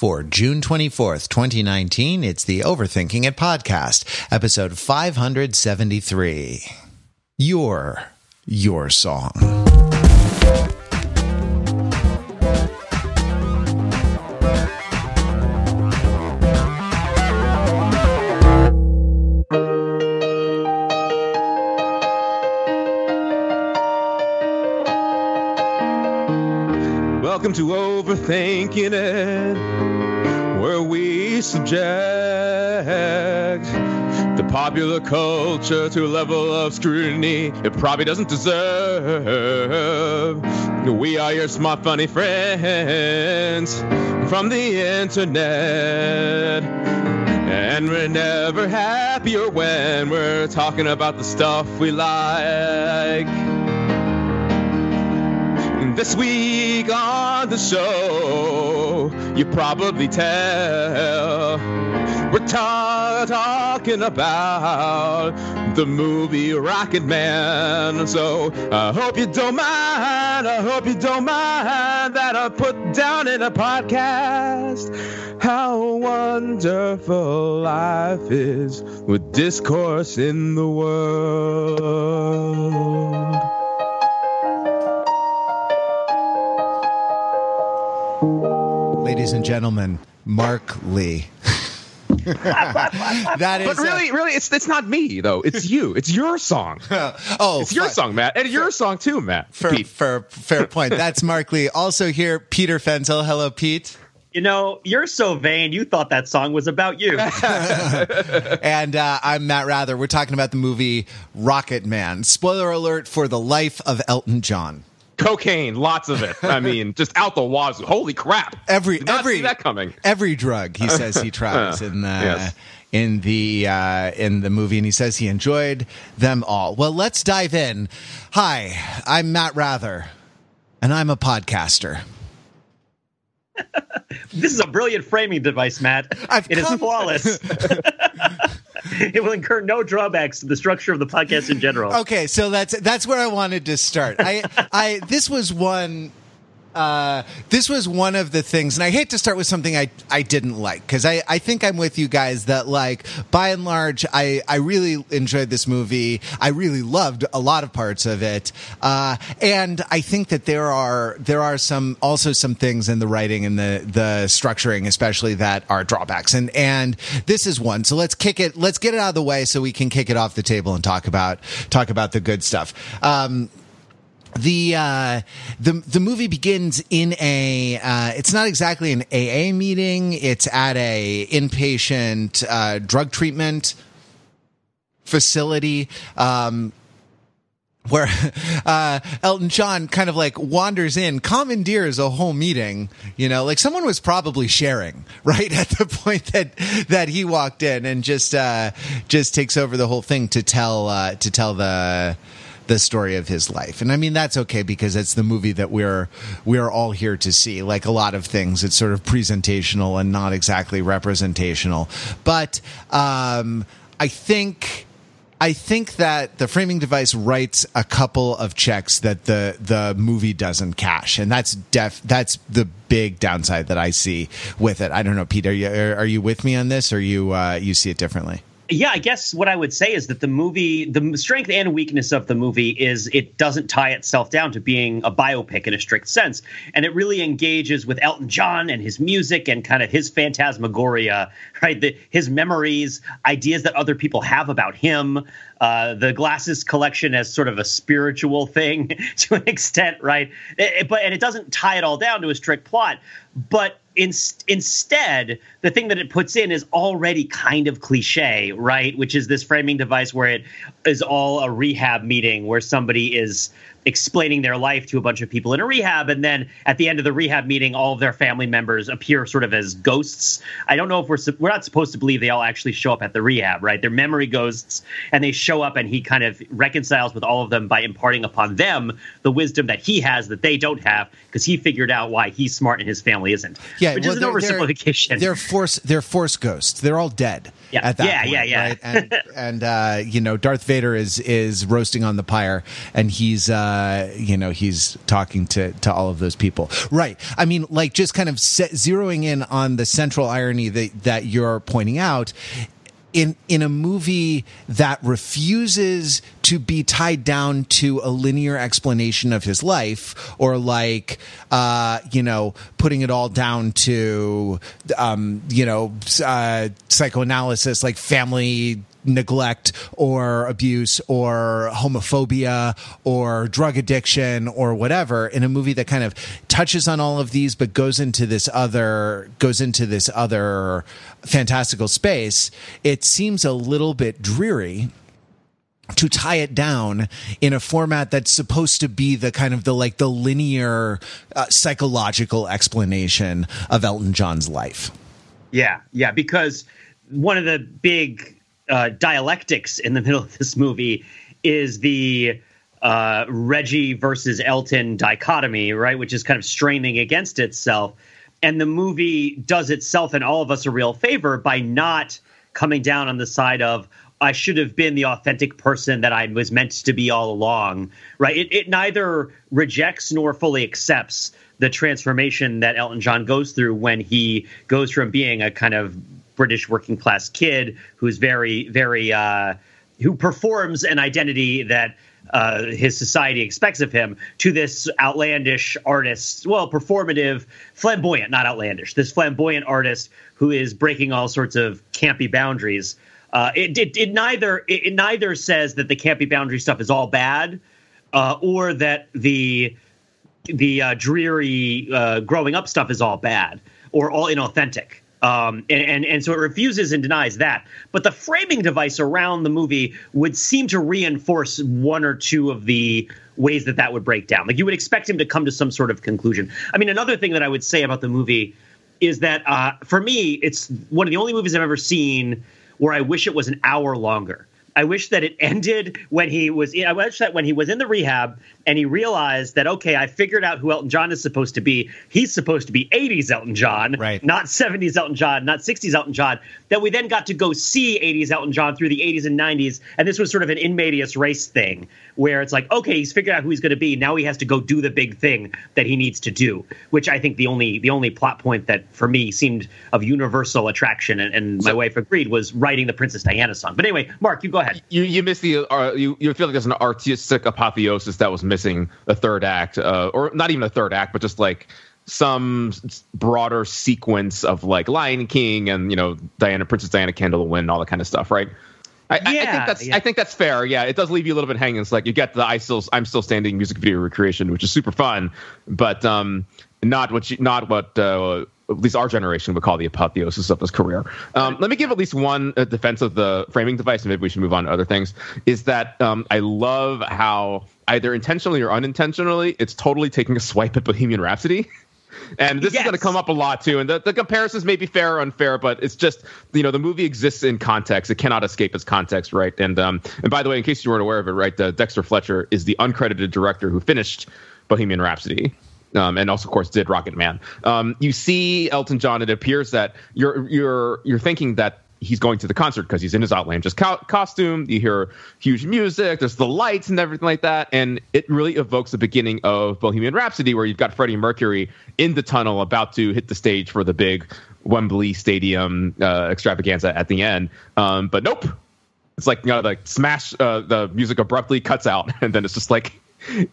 For June 24th, 2019, it's the Overthinking It podcast, episode 573. Your, your song. Welcome to Overthinking It, subject the popular culture to a level of scrutiny it probably doesn't deserve. We are your smart, funny friends from the internet. And we're never happier when we're talking about the stuff we like. This week on the show, you probably tell we're ta- talking about the movie Rocket Man. So I hope you don't mind. I hope you don't mind that I put down in a podcast how wonderful life is with discourse in the world. Ladies and gentlemen, Mark Lee. that is. But really, really, it's it's not me though. It's you. It's your song. oh, It's your fi- song, Matt, and your song too, Matt. Fair, Pete. fair, fair point. That's Mark Lee. Also here, Peter Fenzel. Hello, Pete. You know, you're so vain. You thought that song was about you. And uh, I'm Matt Wrather. We're talking about the movie Rocket Man. Spoiler alert for the life of Elton John. Cocaine, lots of it. I mean, just out the wazoo. Holy crap! Every Did not every see that coming. Every drug he says he tries in the Yes. in the uh, in the movie, and he says he enjoyed them all. Well, let's dive in. Hi, I'm Matt Wrather, and I'm a podcaster. this is a brilliant framing device, Matt. I've It is come- flawless. it will incur no drawbacks to the structure of the podcast in general. Okay, so that's that's where I wanted to start. I I this was one uh, this was one of the things, and I hate to start with something I, I didn't like because I, I think I'm with you guys that like by and large I, I really enjoyed this movie. I really loved a lot of parts of it, uh, and I think that there are there are some also some things in the writing and the the structuring, especially that are drawbacks, and and this is one. So let's kick it. Let's get it out of the way so we can kick it off the table and talk about talk about the good stuff. Um, the uh the the movie begins in a uh it's not exactly an AA meeting it's at a inpatient uh drug treatment facility um where uh, Elton John kind of like wanders in, commandeers a whole meeting. You know, like someone was probably sharing right at the point that that he walked in, and just uh, just takes over the whole thing to tell uh, to tell the the story of his life. And I mean that's okay because it's the movie that we're we're all here to see. Like a lot of things, it's sort of presentational and not exactly representational. But um, I think. I think that the framing device writes a couple of checks that the the movie doesn't cash, and that's def that's the big downside that I see with it. I don't know, Pete, are you are, you with me on this, or you uh, you see it differently? Yeah, I guess what I would say is that the movie, the strength and weakness of the movie is it doesn't tie itself down to being a biopic in a strict sense. And it really engages with Elton John and his music and kind of his phantasmagoria, right? The, his memories, ideas that other people have about him. Uh, the glasses collection as sort of a spiritual thing to an extent, right? It- it- but and it doesn't tie it all down to a strict plot. But in, instead, the thing that it puts in is already kind of cliche, right? Which is this framing device where it is all a rehab meeting where somebody is explaining their life to a bunch of people in a rehab and then at the end of the rehab meeting all of their family members appear sort of as ghosts i don't know if we're we're not supposed to believe they all actually show up at the rehab right they're memory ghosts and they show up and he kind of reconciles with all of them by imparting upon them the wisdom that he has that they don't have because he figured out why he's smart and his family isn't Yeah, which well, is an they're- they're- They're force. They're force ghosts. They're all dead. Yeah. At that Yeah, point, yeah, yeah. Right? And and uh, you know, Darth Vader is is roasting on the pyre, and he's uh, uh, you know he's talking to to all of those people. Right. I mean, like just kind of set, zeroing in on the central irony that that you're pointing out in in a movie that refuses to be tied down to a linear explanation of his life or like uh you know putting it all down to um you know uh psychoanalysis like family neglect or abuse or homophobia or drug addiction or whatever in a movie that kind of touches on all of these but goes into this other goes into this other fantastical space it seems a little bit dreary to tie it down in a format that's supposed to be the kind of the like the linear uh, psychological explanation of Elton John's life. Yeah, yeah, because one of the big uh, dialectics in the middle of this movie is the uh, Reggie versus Elton dichotomy, right? Which is kind of straining against itself. And the movie does itself and all of us a real favor by not coming down on the side of, I should have been the authentic person that I was meant to be all along, right? It, it neither rejects nor fully accepts the transformation that Elton John goes through when he goes from being a kind of British working class kid who's very, very, uh, who performs an identity that uh, his society expects of him to this outlandish artist, well, performative, flamboyant, not outlandish, this flamboyant artist who is breaking all sorts of campy boundaries. Uh, it, it, it, neither it, it, neither says that the campy boundary stuff is all bad, uh, or that the the uh, dreary uh, growing up stuff is all bad or all inauthentic. Um, and, and, and so it refuses and denies that. But the framing device around the movie would seem to reinforce one or two of the ways that that would break down. Like you would expect him to come to some sort of conclusion. I mean, another thing that I would say about the movie is that uh, for me, it's one of the only movies I've ever seen where I wish it was an hour longer. I wish that it ended when he was. In, I wish that when he was in the rehab and he realized that okay, I figured out who Elton John is supposed to be. He's supposed to be '80s Elton John, right? Not '70s Elton John, not '60s Elton John. That we then got to go see '80s Elton John through the '80s and '90s, and this was sort of an in medias res thing where it's like okay, he's figured out who he's going to be. Now he has to go do the big thing that he needs to do. Which I think the only the only plot point that for me seemed of universal attraction, and, and my wife agreed was writing the Princess Diana song. But anyway, Mark, you go ahead. You you missed the uh, you you feel like there's an artistic apotheosis that was missing the third act, uh, or not even a third act, but just like some broader sequence of like Lion King and you know Diana Princess Diana Candle win all that kind of stuff, right? I, yeah, I, I think that's yeah. I think that's fair. Yeah, it does leave you a little bit hanging. It's like you get the I still I'm still standing music video recreation, which is super fun, but um, not what you, not what uh, at least our generation would call the apotheosis of his career. Um, let me give at least one uh, defense of the framing device, and maybe we should move on to other things. Is that um, I love how either intentionally or unintentionally, it's totally taking a swipe at Bohemian Rhapsody. And this yes. is going to come up a lot too. And the, the comparisons may be fair or unfair, but it's just you know the movie exists in context. It cannot escape its context, right? And um, and by the way, in case you weren't aware of it, right, the Dexter Fletcher is the uncredited director who finished Bohemian Rhapsody. Um, and also, of course, did Rocket Man. Um, you see Elton John. It appears that you're you're you're thinking that he's going to the concert because he's in his outlandish co- costume. You hear huge music, there's the lights and everything like that, and it really evokes the beginning of Bohemian Rhapsody, where you've got Freddie Mercury in the tunnel about to hit the stage for the big Wembley Stadium uh, extravaganza at the end. Um, but nope, it's like you know, like smash. Uh, the music abruptly cuts out, and then it's just like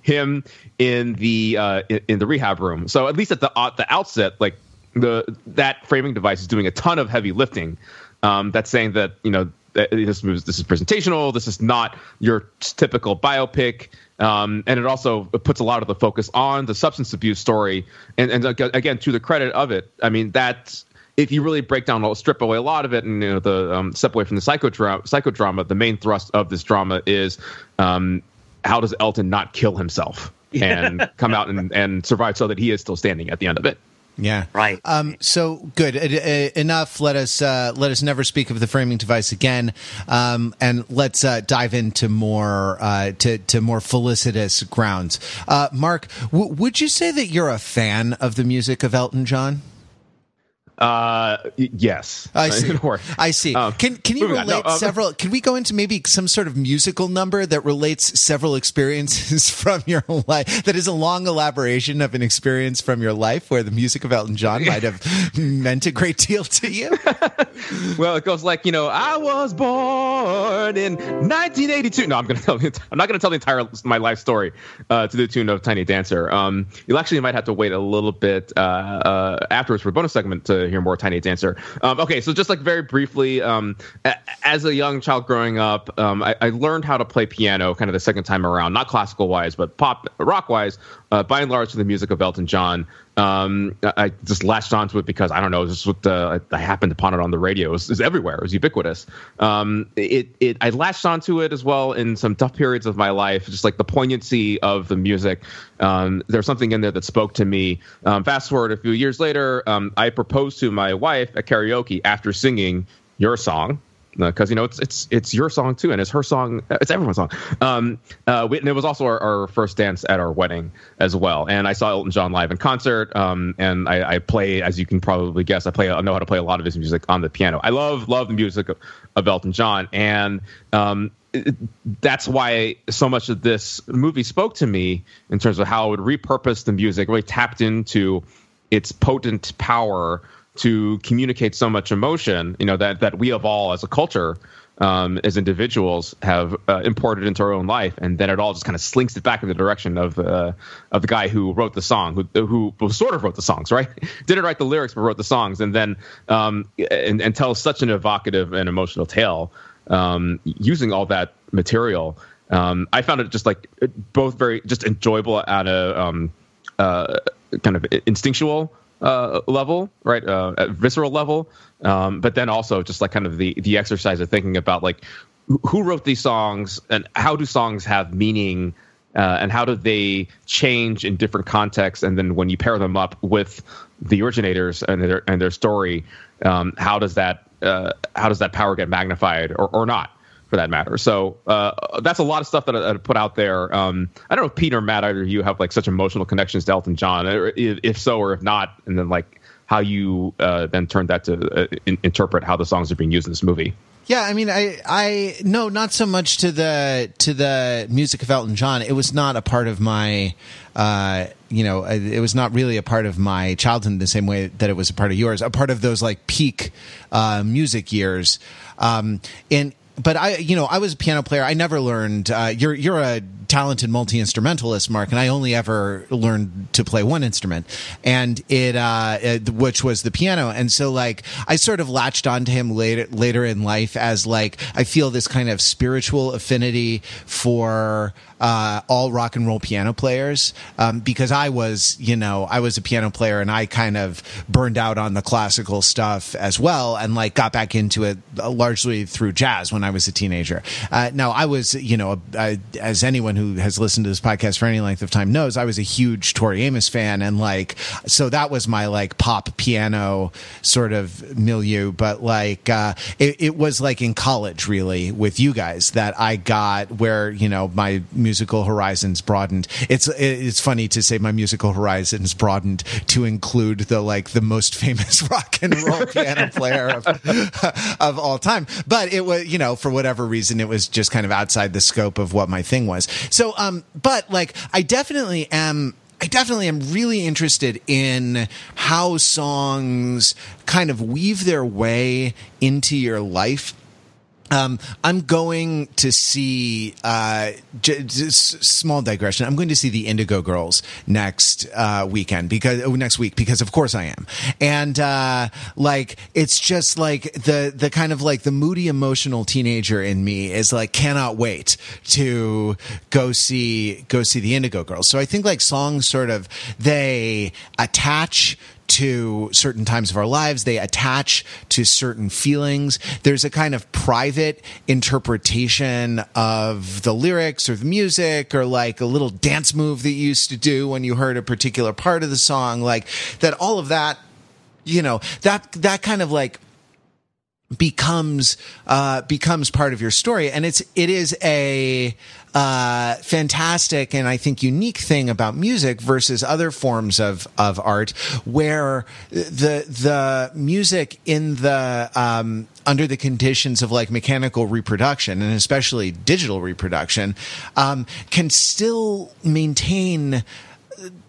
him in the uh, in, the rehab room. So at least at the at the outset, like the that framing device is doing a ton of heavy lifting um, that's saying that you know this moves this is presentational. This is not your typical biopic. Um, and it also puts a lot of the focus on the substance abuse story. And, and again, to the credit of it, I mean that if you really break down, strip away a lot of it, and you know the um, step away from the psychodrama, psychodrama, the main thrust of this drama is um, how does Elton not kill himself and come out and, and survive so that he is still standing at the end of it. Yeah. Right. Um, so good. Uh, uh, enough. Let us uh, let us never speak of the framing device again, um, and let's uh, dive into more uh, to to more felicitous grounds. Uh, Mark, w- would you say that you're a fan of the music of Elton John? Uh, yes. I see. I see. Um, can can you relate No, um, several? Can we go into maybe some sort of musical number that relates several experiences from your life? That is a long elaboration of an experience from your life where the music of Elton John might have meant a great deal to you. Well, it goes like you know, I was born in 1982. No, I'm gonna tell. The, I'm not gonna tell the entire my life story uh, to the tune of Tiny Dancer. Um, you actually might have to wait a little bit uh, uh, afterwards for a bonus segment to hear more Tiny Dancer. Um, okay, so just like very briefly, um, a- as a young child growing up, um, I, I learned how to play piano kind of the second time around, not classical wise, but pop rock wise. Uh, by and large, to the music of Elton John. Um, I just latched onto it because I don't know, just what the, I happened upon it on the radio. It was, it was everywhere. It was ubiquitous. Um, it, it, I latched onto it as well in some tough periods of my life, just like the poignancy of the music. Um, there's something in there that spoke to me. Um, fast forward a few years later, um, I proposed to my wife at karaoke after singing your song because you know it's it's it's your song too, and it's her song. It's everyone's song. Um, uh, we, and it was also our, our first dance at our wedding as well. And I saw Elton John live in concert. Um, and I, I play, as you can probably guess, I play. I know how to play a lot of his music on the piano. I love love the music of, of Elton John, and um, it- that's why so much of this movie spoke to me in terms of how it would repurpose the music, really tapped into its potent power to communicate so much emotion, you know, that that we of all as a culture, um, as individuals, have uh, imported into our own life, and then it all just kind of slinks it back in the direction of uh, of the guy who wrote the song, who who well, sort of wrote the songs, right? Didn't write the lyrics, but wrote the songs, and then um, and, and tells such an evocative and emotional tale um, using all that material. Um, I found it just like both very just enjoyable at a um, uh, kind of instinctual uh, level, right, uh, at visceral level, um, but then also just like kind of the the exercise of thinking about like who- wrote these songs and how do songs have meaning. Uh, and how do they change in different contexts? And then when you pair them up with the originators and their and their story, um, how does that uh, how does that power get magnified or, or not? For that matter. So uh, that's a lot of stuff that I, I put out there. Um, I don't know if Pete or Matt, either of you have like such emotional connections to Elton John, or if, if so, or if not, and then like how you uh, then turn that to uh, in, interpret how the songs are being used in this movie. Yeah, I mean, I, I, no, not so much to the to the music of Elton John. It was not a part of my, uh, you know, it was not really a part of my childhood in the same way that it was a part of yours. A part of those like peak uh, music years, um, and but I, you know, I was a piano player. I never learned. Uh, you're you're a talented multi instrumentalist, Mark, and I only ever learned to play one instrument, and it, uh, it, which was the piano. And so, like, I sort of latched onto him later later in life as like I feel this kind of spiritual affinity for uh, all rock and roll piano players um, because I was, you know, I was a piano player and I kind of burned out on the classical stuff as well and like got back into it uh, largely through jazz when I was a teenager. Uh, now, I was, you know, uh, as anyone who has listened to this podcast for any length of time knows, I was a huge Tori Amos fan and like, so that was my like pop piano sort of milieu. But like, uh, it, it was like in college really with you guys that I got where, you know, my musical horizons broadened. It's it's funny to say my musical horizons broadened to include the like the most famous rock and roll piano player of, of all time. But it was you know for whatever reason it was just kind of outside the scope of what my thing was. So um, but like I definitely am. I definitely am really interested in how songs kind of weave their way into your life um, I'm going to see uh, j- just small digression. I'm going to see the Indigo Girls next uh, weekend because oh, next week because of course I am, and uh, like it's just like the the kind of like the moody emotional teenager in me is like cannot wait to go see go see the Indigo Girls. So I think like songs sort of they attach to certain times of our lives. They attach to certain feelings. There's a kind of private interpretation of the lyrics or the music or like a little dance move that you used to do when you heard a particular part of the song. Like that, all of that, you know, that, that kind of like, becomes uh, becomes part of your story, and it's it is a uh, fantastic and I think unique thing about music versus other forms of of art, where the the music in the um, under the conditions of like mechanical reproduction and especially digital reproduction um, can still maintain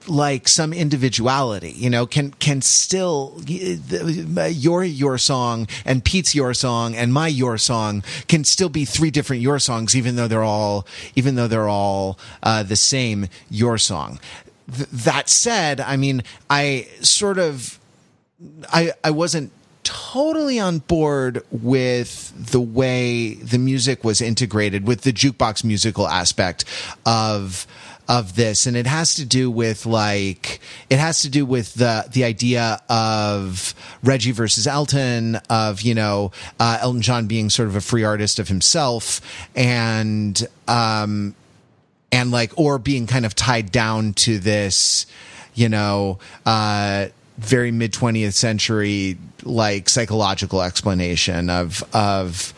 like some individuality, you know, can can still your your song and Pete's your song and my your song can still be three different your songs, even though they're all even though they're all uh, the same your song. Th- that said, I mean, I sort of I I wasn't totally on board with the way the music was integrated with the jukebox musical aspect of of this and it has to do with like it has to do with the the idea of Reggie versus Elton of you know uh, Elton John being sort of a free artist of himself and um and like or being kind of tied down to this you know uh very mid 20th century like psychological explanation of of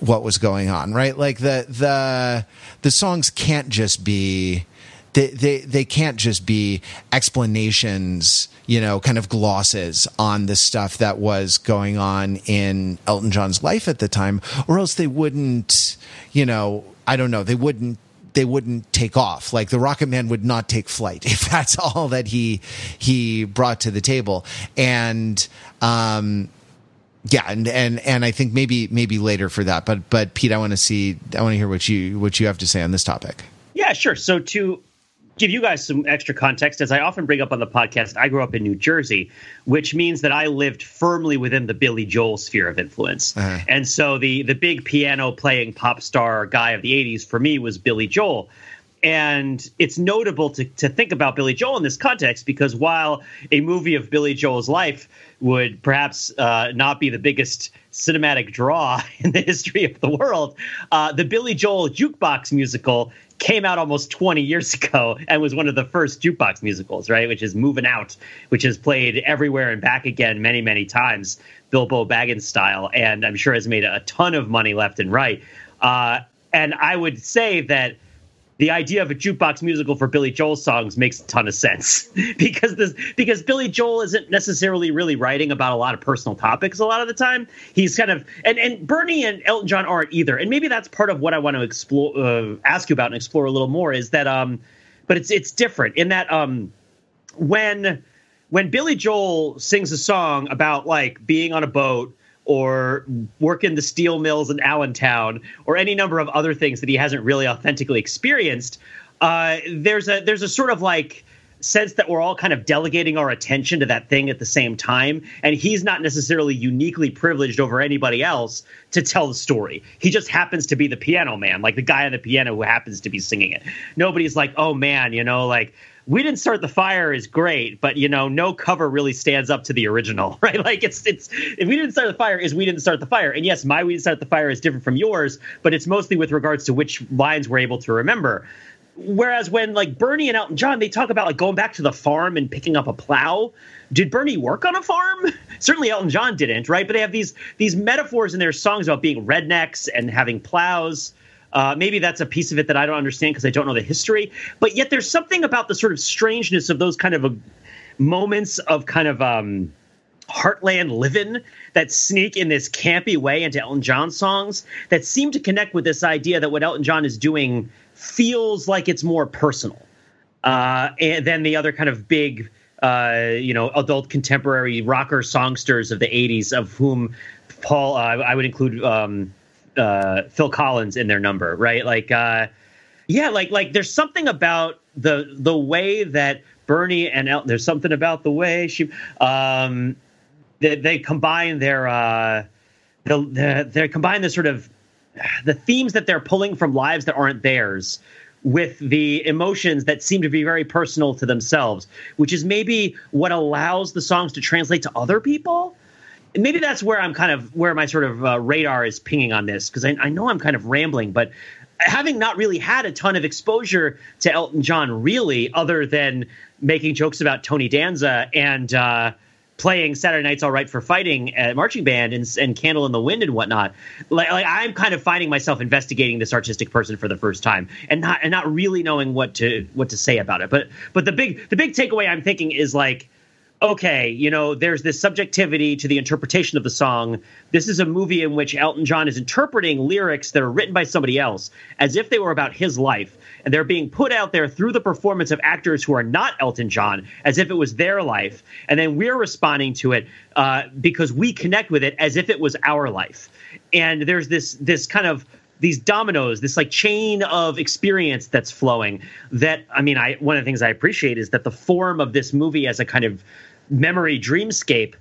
what was going on right? Like the the the songs can't just be they, they they can't just be explanations you know kind of glosses on the stuff that was going on in Elton John's life at the time or else they wouldn't you know I don't know they wouldn't they wouldn't take off. Like the rocket man would not take flight if that's all that he he brought to the table. And um yeah and and and i think maybe maybe later for that. But but pete i want to see i want to hear what you what you have to say on this topic. Yeah sure. So to give you guys some extra context, as I often bring up on the podcast, I grew up in New Jersey, which means that I lived firmly within the Billy Joel sphere of influence. Uh-huh. And so the the big piano playing pop star guy of the 80s for me was Billy Joel. And it's notable to, to think about Billy Joel in this context because while a movie of Billy Joel's life would perhaps uh, not be the biggest cinematic draw in the history of the world, uh, the Billy Joel jukebox musical came out almost 20 years ago and was one of the first jukebox musicals, right? Which is Movin' Out, which is played everywhere and back again many, many times, Bilbo Baggins style, and I'm sure has made a ton of money left and right. Uh, and I would say that the idea of a jukebox musical for Billy Joel songs makes a ton of sense because this because Billy Joel isn't necessarily really writing about a lot of personal topics a lot of the time. He's kind of and and Bernie and Elton John aren't either. And maybe that's part of what I want to explore uh, ask you about and explore a little more is that um but it's it's different in that um when when Billy Joel sings a song about like being on a boat or work in the steel mills in Allentown or any number of other things that he hasn't really authentically experienced, uh, there's a there's a sort of like sense that we're all kind of delegating our attention to that thing at the same time. And he's not necessarily uniquely privileged over anybody else to tell the story. He just happens to be the piano man like the guy on the piano who happens to be singing it. Nobody's like oh man you know like we didn't start the fire is great, but you know, no cover really stands up to the original, right? Like it's it's if we didn't start the fire is we didn't start the fire. And yes, my we didn't start the fire is different from yours, but it's mostly with regards to which lines we're able to remember. Whereas when like Bernie and Elton John, they talk about like going back to the farm and picking up a plow. Did Bernie work on a farm? Certainly Elton John didn't, right? But they have these these metaphors in their songs about being rednecks and having plows. Uh, maybe that's a piece of it that I don't understand because I don't know the history. But yet there's something about the sort of strangeness of those kind of uh, moments of kind of um, heartland living that sneak in this campy way into Elton John songs that seem to connect with this idea that what Elton John is doing feels like it's more personal uh, than the other kind of big. Uh, you know, adult contemporary rocker songsters of the '80s, of whom Paul, uh, I would include um, uh, Phil Collins in their number, right? Like, uh, yeah, like like there's something about the the way that Bernie and Elton. There's something about the way she um, they, they combine their uh, the, the they combine the sort of the themes that they're pulling from lives that aren't theirs with the emotions that seem to be very personal to themselves, which is maybe what allows the songs to translate to other people maybe that's where I'm kind of where my sort of uh, radar is pinging on this because I, I, know I'm kind of rambling, but having not really had a ton of exposure to Elton John, really, other than making jokes about Tony Danza and uh, playing Saturday Night's All Right for Fighting at marching band and, and Candle in the Wind and whatnot. Like, like I'm kind of finding myself investigating this artistic person for the first time and not and not really knowing what to what to say about it. But but the big the big takeaway I'm thinking is like okay, you know, there's this subjectivity to the interpretation of the song. This is a movie in which Elton John is interpreting lyrics that are written by somebody else as if they were about his life. And they're being put out there through the performance of actors who are not Elton John, as if it was their life. And then we're responding to it uh, because we connect with it as if it was our life. And there's this this kind of these dominoes, this like chain of experience that's flowing. That I mean, I one of the things I appreciate is that the form of this movie as a kind of memory dreamscape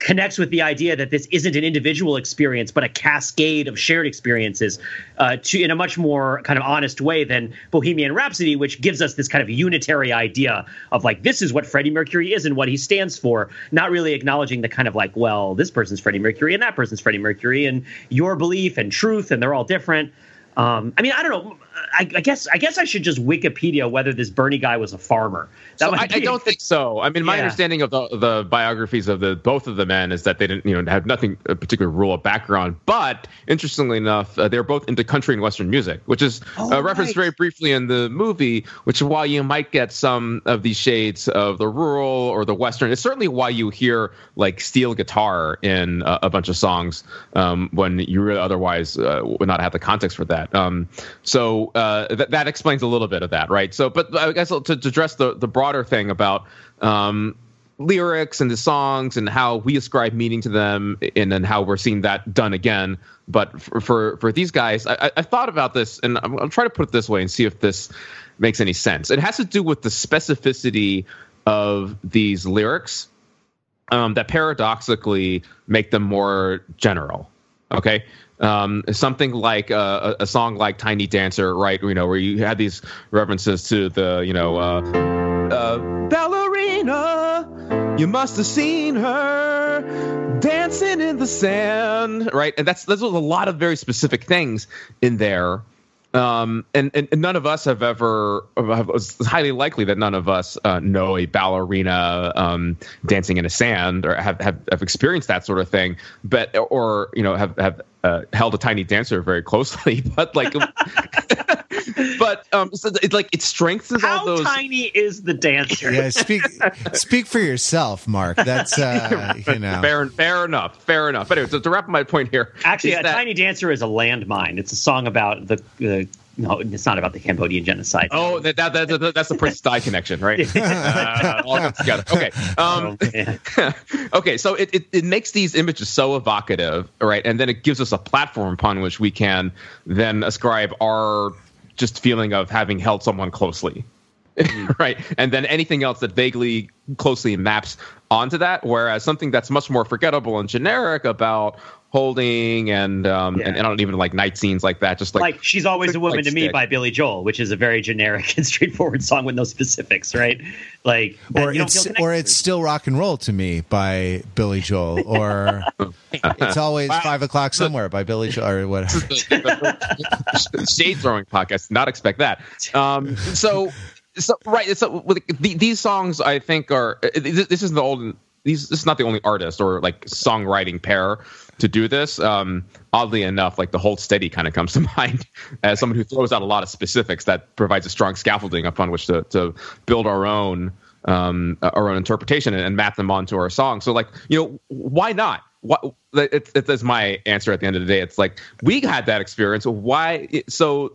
connects with the idea that this isn't an individual experience but a cascade of shared experiences uh, to in a much more kind of honest way than bohemian rhapsody which gives us this kind of unitary idea of like this is what freddie mercury is and what he stands for not really acknowledging the kind of like well this person's freddie mercury and that person's freddie mercury and your belief and truth and they're all different um, I mean, I don't know. I, I, guess I guess I should just Wikipedia whether this Bernie guy was a farmer. That so I, I, don't think so. I mean, my yeah. understanding of the, the biographies of the both of the men is that they didn't, you know, have nothing a particular rural background. But interestingly enough, uh, they're both into country and western music, which is oh, uh, referenced right. very briefly in the movie. Which is why you might get some of these shades of the rural or the western. It's certainly why you hear like steel guitar in uh, a bunch of songs um, when you really otherwise uh, would not have the context for that. Um, so uh, th- that explains a little bit of that, right? So, but I guess to, to address the the broader thing about um, lyrics and the songs and how we ascribe meaning to them and then how we're seeing that done again. But for for, for these guys, I, I thought about this and I'm, I'm trying to put it this way and see if this makes any sense. It has to do with the specificity of these lyrics um, that paradoxically make them more general. Okay, um, something like uh, a, song like "Tiny Dancer," right? You know, where you had these references to the, you know, uh, uh, ballerina. You must have seen her dancing in the sand, right? And that's there's a lot of very specific things in there. Um, and, and, and, none of us have ever. It's highly likely that none of us uh, know a ballerina um, dancing in a sand or have, have, have experienced that sort of thing, but or you know have have uh, held a tiny dancer very closely, but like, but um, so it like it strengthens How all those. tiny is the dancer? Yeah, speak speak for yourself, Mark. That's uh, you know fair fair enough, fair enough. But anyway, so to wrap up my point here, actually, a that, tiny dancer is a landmine. It's a song about the. the no, it's not about the Cambodian genocide. Oh, that, that, that, that's the Prince Di connection, right? uh, all together. Okay. Um, oh, okay. So it, it, it makes these images so evocative, right? And then it gives us a platform upon which we can then ascribe our just feeling of having held someone closely. Mm. right. And then anything else that vaguely closely maps onto that. Whereas something that's much more forgettable and generic about holding and um yeah. and, and, I don't even like night scenes like that. Just like like she's always a woman like to stick. me by Billy Joel, which is a very generic and straightforward song with no specifics, right? Like or it's or it's still rock and roll to me by Billy Joel, or it's always wow. five o'clock somewhere by Billy Joel or whatever. Shade throwing podcast. Not expect that. Um, so so right. So with, the, these songs, I think are this is the old. These this is not the only artist or like songwriting pair to do this. Um, oddly enough, like the hold steady kind of comes to mind as someone who throws out a lot of specifics that provides a strong scaffolding upon which to, to build our own um, our own interpretation and, and map them onto our song. So like you know why not? What it's it's my answer at the end of the day. It's like we had that experience. Why? So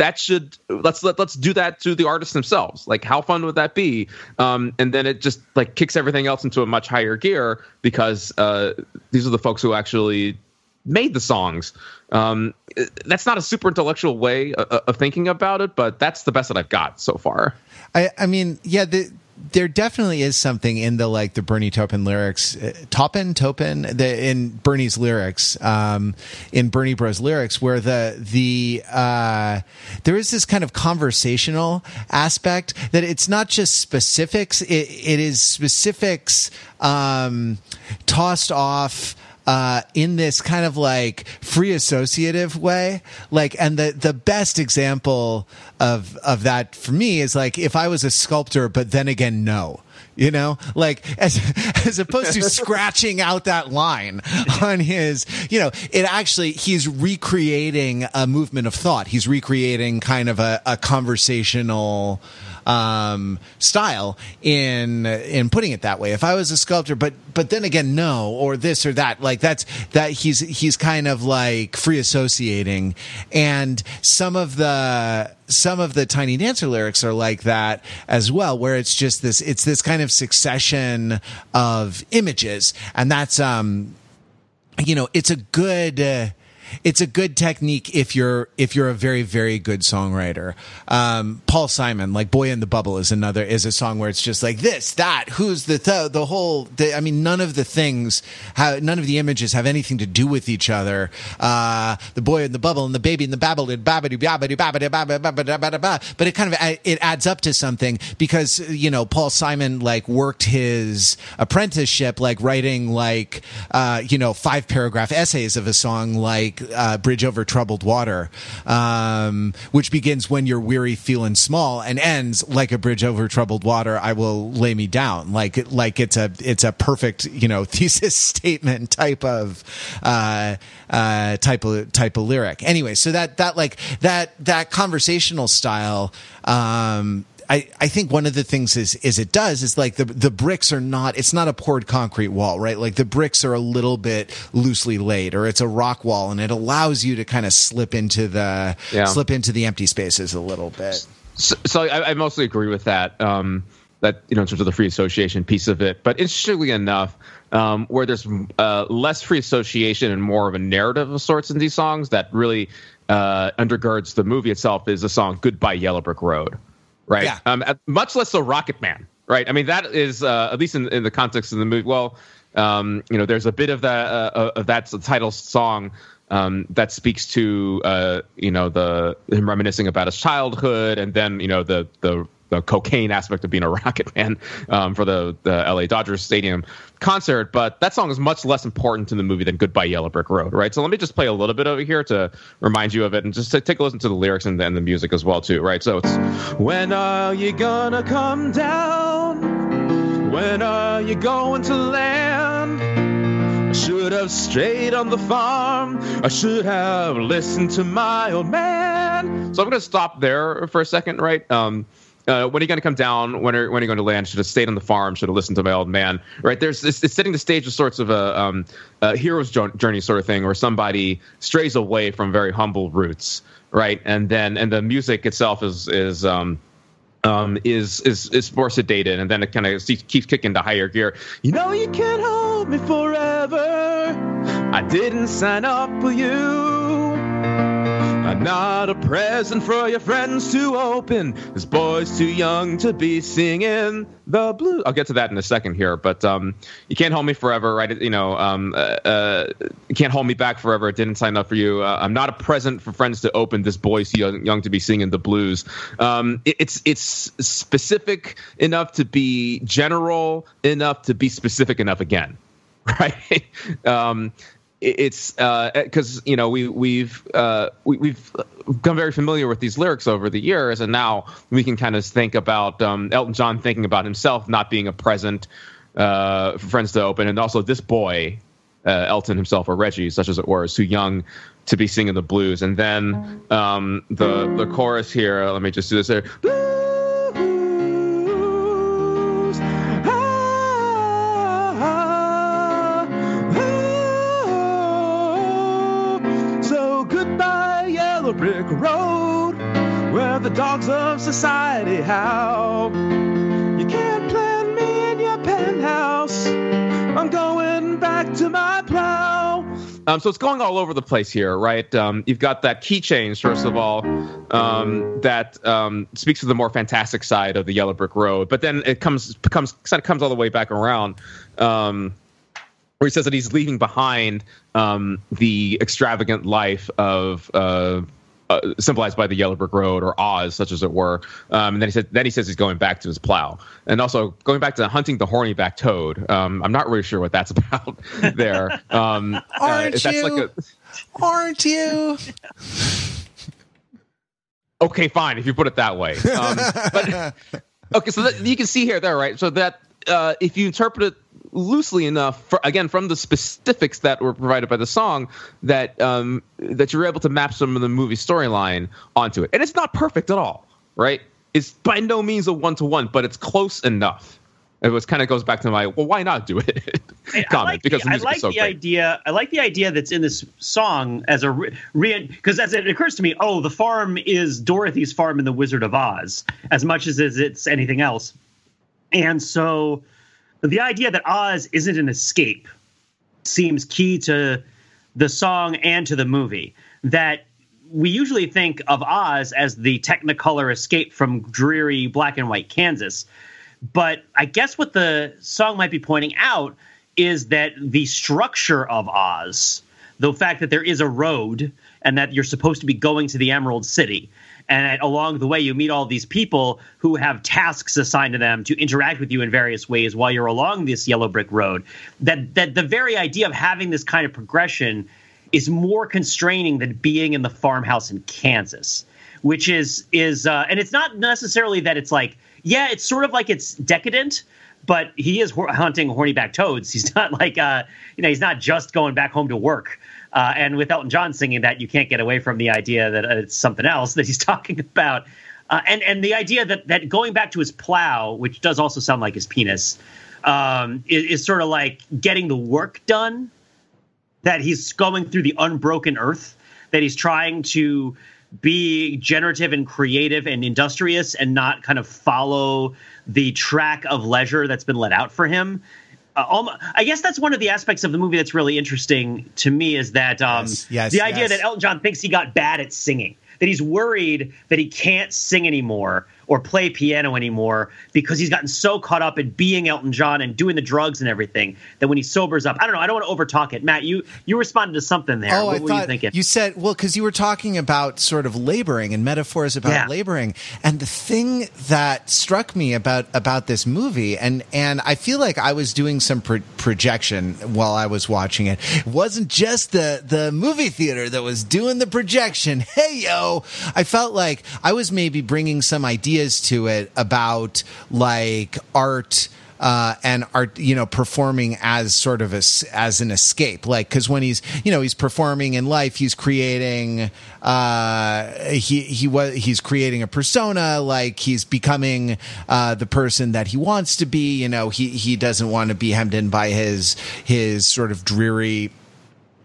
that should let's let, let's do that to the artists themselves. Like how fun would that be? Um, and then it just like kicks everything else into a much higher gear because uh, these are the folks who actually made the songs. Um, that's not a super intellectual way of, of, thinking about it but that's the best that i've got so far. I, I mean yeah the, there definitely is something in the like the Bernie Taupin lyrics, uh, Taupin, Taupin, the in Bernie's lyrics, um, in Bernie Bros lyrics, where the the uh, there is this kind of conversational aspect that it's not just specifics; it, it is specifics um, tossed off uh, in this kind of like free associative way. Like, and the the best example of of that for me is like if I was a sculptor, but then again, no. You know? Like as as opposed to scratching out that line on his you know it actually he's recreating a movement of thought. He's recreating kind of a, a conversational um, style in in putting it that way. If I was a sculptor, but but then again, no, or this or that. Like that's that he's he's kind of like free associating, and some of the some of the Tiny Dancer lyrics are like that as well, where it's just this it's this kind of succession of images, and that's um, you know, it's a good. Uh, it's a good technique if you're if you're a very very good songwriter. Um, Paul Simon, like "Boy in the Bubble," is another is a song where it's just like this, that, who's the th- the whole. The, I mean, none of the things, have, none of the images have anything to do with each other. Uh, the boy in the bubble and the baby in the babble babadoo babadoo but it kind of it adds up to something because you know Paul Simon like worked his apprenticeship like writing like uh, you know five paragraph essays of a song like uh, Bridge Over Troubled Water, um, which begins when you're weary, feeling small, and ends like a bridge over troubled water. I will lay me down, like like it's a it's a perfect you know thesis statement type of uh, uh, type of type of lyric. Anyway, so that that like that that conversational style um, I, I think one of the things is is it does is like the the bricks are not it's not a poured concrete wall right like the bricks are a little bit loosely laid or it's a rock wall and it allows you to kind of slip into the yeah. slip into the empty spaces a little bit. So, so I, I, mostly agree with that. Um, that you know in terms of the free association piece of it, but interestingly enough. Um, where there's uh, less free association and more of a narrative of sorts in these songs that really uh, undergirds the movie itself is the song "Goodbye Yellow Brick Road." Right? Yeah. Um, much less so Rocket Man, right? I mean, that is uh, at least in, in the context of the movie. Well, um, you know, there's a bit of that uh, of that title song um, that speaks to uh, you know the him reminiscing about his childhood, and then you know the the the cocaine aspect of being a Rocket Man um, for the, the LA Dodgers Stadium concert, but that song is much less important in the movie than Goodbye Yellow Brick Road, right? So let me just play a little bit over here to remind you of it and just to take a listen to the lyrics and, and the music as well, too, right? So it's When are you gonna come down? When are you going to land? I should have strayed on the farm. I should have listened to my old man. So I'm going to stop there for a second, right? Um, uh, when are you going to come down? When are when are you going to land? Should have stayed on the farm. Should have listened to my old man. Right? There's it's, it's setting the stage of sorts of a, um, a hero's journey sort of thing, where somebody strays away from very humble roots, right? And then and the music itself is is um, um, is is is more sedated, and then it kind of keeps kicking to higher gear. You know, you can't hold me forever. I didn't sign up for you. I'm not a present for your friends to open. This boy's too young to be singing the blues. I'll get to that in a second here, but um, you can't hold me forever, right? You know, um, uh, uh, you can't hold me back forever. It didn't sign up for you. Uh, I'm not a present for friends to open. This boy's too young, young to be singing the blues. Um, it, it's it's specific enough to be general enough to be specific enough again right? Um, it's because uh, you know we we've uh, we, we've become very familiar with these lyrics over the years, and now we can kind of think about um, Elton John thinking about himself not being a present uh, for friends to open, and also this boy, uh, Elton himself or Reggie, such as it were, is too young to be singing the blues, and then um, the the chorus here. Let me just do this here. Brick road where the dogs of society howl. You can't plant me in your penthouse. I'm going back to my plow. Um, so it's going all over the place here, right? Um, you've got that key change, first of all, um, that um, speaks to the more fantastic side of the Yellow Brick Road, but then it comes comes kind of comes all the way back around um, where he says that he's leaving behind um, the extravagant life of uh, uh, symbolized by the yellow brick road or Oz, such as it were. Um, and then he said, then he says he's going back to his plow, and also going back to hunting the horny back toad. Um, I'm not really sure what that's about there. Um, Aren't uh, you? Like a... Aren't you? okay, fine, if you put it that way. Um, but okay, so that, you can see here, there, right? So that uh, if you interpret it loosely enough, for, again, from the specifics that were provided by the song, that um, that you're able to map some of the movie storyline onto it, and it's not perfect at all, right? It's by no means a one to one, but it's close enough. It was kind of goes back to my well, why not do it? comment like because the, I like so the great. idea. I like the idea that's in this song as a re because as it occurs to me, oh, the farm is Dorothy's farm in the Wizard of Oz as much as it's anything else, and so the idea that Oz isn't an escape seems key to the song and to the movie. That we usually think of Oz as the Technicolor escape from dreary black and white Kansas. But I guess what the song might be pointing out is that the structure of Oz, the fact that there is a road and that you're supposed to be going to the Emerald City, and along the way you meet all these people who have tasks assigned to them to interact with you in various ways while you're along this yellow brick road. That that the very idea of having this kind of progression is more constraining than being in the farmhouse in Kansas, which is is uh, and it's not necessarily that it's like yeah, it's sort of like it's decadent, but he is hunting horny back toads. He's not like uh, you know, he's not just going back home to work. Uh, and with Elton John singing that, you can't get away from the idea that it's something else that he's talking about. Uh, and and the idea that that going back to his plow, which does also sound like his penis, um, is, is sort of like getting the work done. That he's going through the unbroken earth. That he's trying to be generative and creative and industrious and not kind of follow the track of leisure that's been let out for him. Uh, almost, I guess that's one of the aspects of the movie that's really interesting to me is that um, Yes, yes, the idea yes. that Elton John thinks he got bad at singing, that he's worried that he can't sing anymore or play piano anymore because he's gotten so caught up in being Elton John and doing the drugs and everything that when he sobers up, I don't know. I don't want to overtalk it. Matt, you you responded to something there. Oh, what I were thought you thinking? you said well because you were talking about sort of laboring and metaphors about Yeah. laboring, and the thing that struck me about about this movie, and and I feel like I was doing some pro- projection while I was watching it. It wasn't just the the movie theater that was doing the projection. Hey yo, I felt like I was maybe bringing some ideas to it about like art uh, and art, you know, performing as sort of a, as an escape, like because when he's, you know, he's performing in life, he's creating, uh, he he was he's creating a persona, like he's becoming uh, the person that he wants to be. You know, he he doesn't want to be hemmed in by his his sort of dreary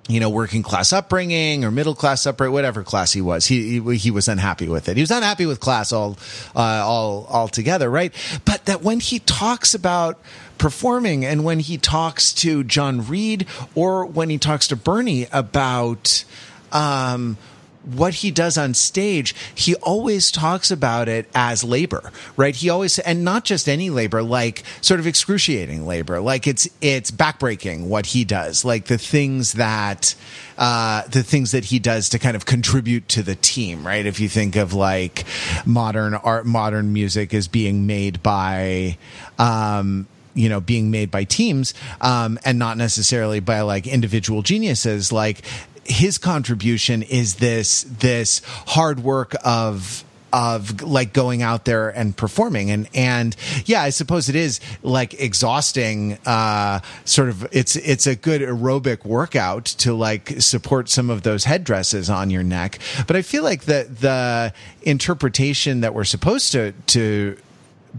you know, working class upbringing or middle class upbringing, whatever class he was, he, he he was unhappy with it. He was unhappy with class all uh, all altogether, right? But that when he talks about performing and when he talks to John Reid or when he talks to Bernie about um, what he does on stage, he always talks about it as labor, right? He always, and not just any labor, like sort of excruciating labor, like it's, it's backbreaking what he does, like the things that, uh, the things that he does to kind of contribute to the team, right? If you think of like modern art, modern music is being made by, um, you know being made by teams um, and not necessarily by like individual geniuses like his contribution is this this hard work of of like going out there and performing. And and yeah i suppose it is like exhausting uh sort of it's it's a good aerobic workout to like support some of those headdresses on your neck. But i feel like the the interpretation that we're supposed to to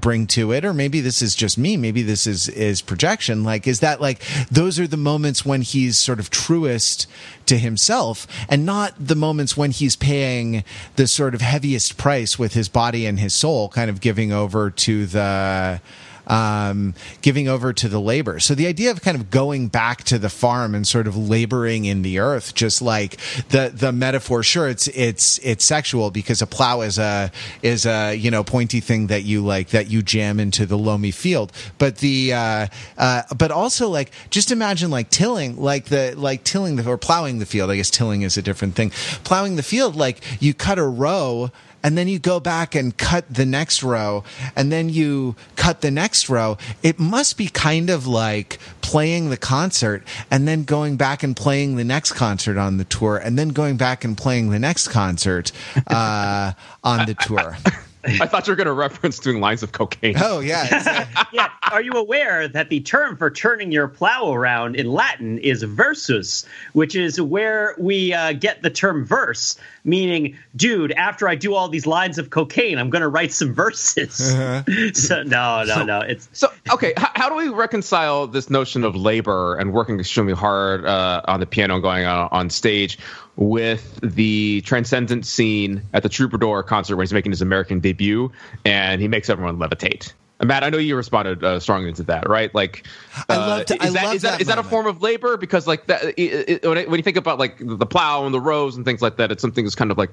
bring to it or maybe this is just me maybe this is is projection. Like is that like those are the moments when he's sort of truest to himself and not the moments when he's paying the sort of heaviest price with his body and his soul kind of giving over to the um, giving over to the labor. So the idea of kind of going back to the farm and sort of laboring in the earth, just like the the metaphor. Sure, it's it's it's sexual because a plow is a is a you know pointy thing that you like that you jam into the loamy field. But the uh, uh, but also like just imagine like tilling, like the like tilling the or plowing the field. I guess tilling is a different thing. Plowing the field, like you cut a row and then you go back and cut the next row. And then you cut the next row. It must be kind of like playing the concert and then going back and playing the next concert on the tour and then going back and playing the next concert uh, on the tour I thought you were going to reference doing lines of cocaine. Oh yeah, yeah. Are you aware that the term for turning your plow around in Latin is versus, which is where we uh, get the term verse, meaning, dude, after I do all these lines of cocaine, I'm going to write some verses. Uh-huh. so no, no, no. It's so okay. How, how, do we reconcile this notion of labor and working extremely hard uh, on the piano and going on, on stage? With the transcendent scene at the Troubadour concert where he's making his American debut and he makes everyone levitate. Matt, I know you responded uh, strongly to that, right? Like, uh, I love. is, that, is, that, is that a form of labor? Because like that, it, it, when, when you think about like the plow and the rows and things like that, it's something that's kind of like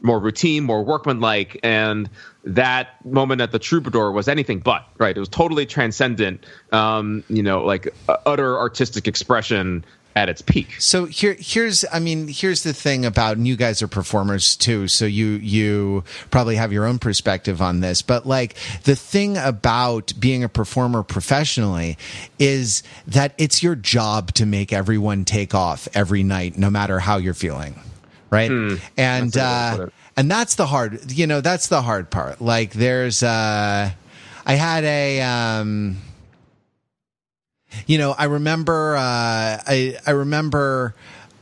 more routine, more workmanlike, and that moment at the Troubadour was anything but right. It was totally transcendent, um, you know, like uh, utter artistic expression at its peak. So here, here's, I mean, here's the thing about, and you guys are performers too, so you you probably have your own perspective on this. But like the thing about being a performer professionally is that it's your job to make everyone take off every night, no matter how you're feeling, right? Mm, and uh, and that's the hard, you know, that's the hard part. Like there's, uh, I had a. Um, you know, I remember, uh, I, I remember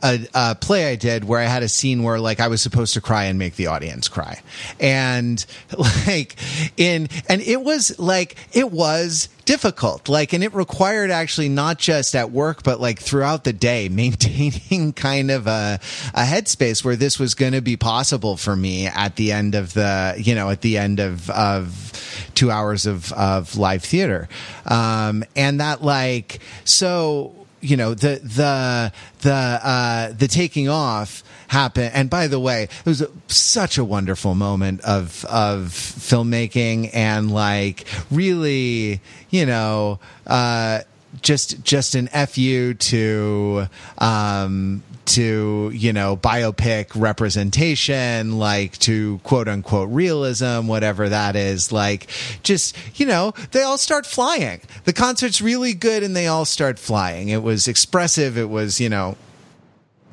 a, a, play I did where I had a scene where like I was supposed to cry and make the audience cry. And like in, and it was like, it was difficult. Like, and it required actually not just at work, but like throughout the day, maintaining kind of a, a headspace where this was going to be possible for me at the end of the, you know, at the end of, of two hours of, of live theater. Um, and that like, so, you know the the the uh, the taking off happened. And by the way, it was a, such a wonderful moment of of filmmaking and like really, you know. Uh, just just an fu to um, to you know biopic representation like to quote unquote realism whatever that is. Like just you know they all start flying. The concert's really good and they all start flying. It was expressive. It was you know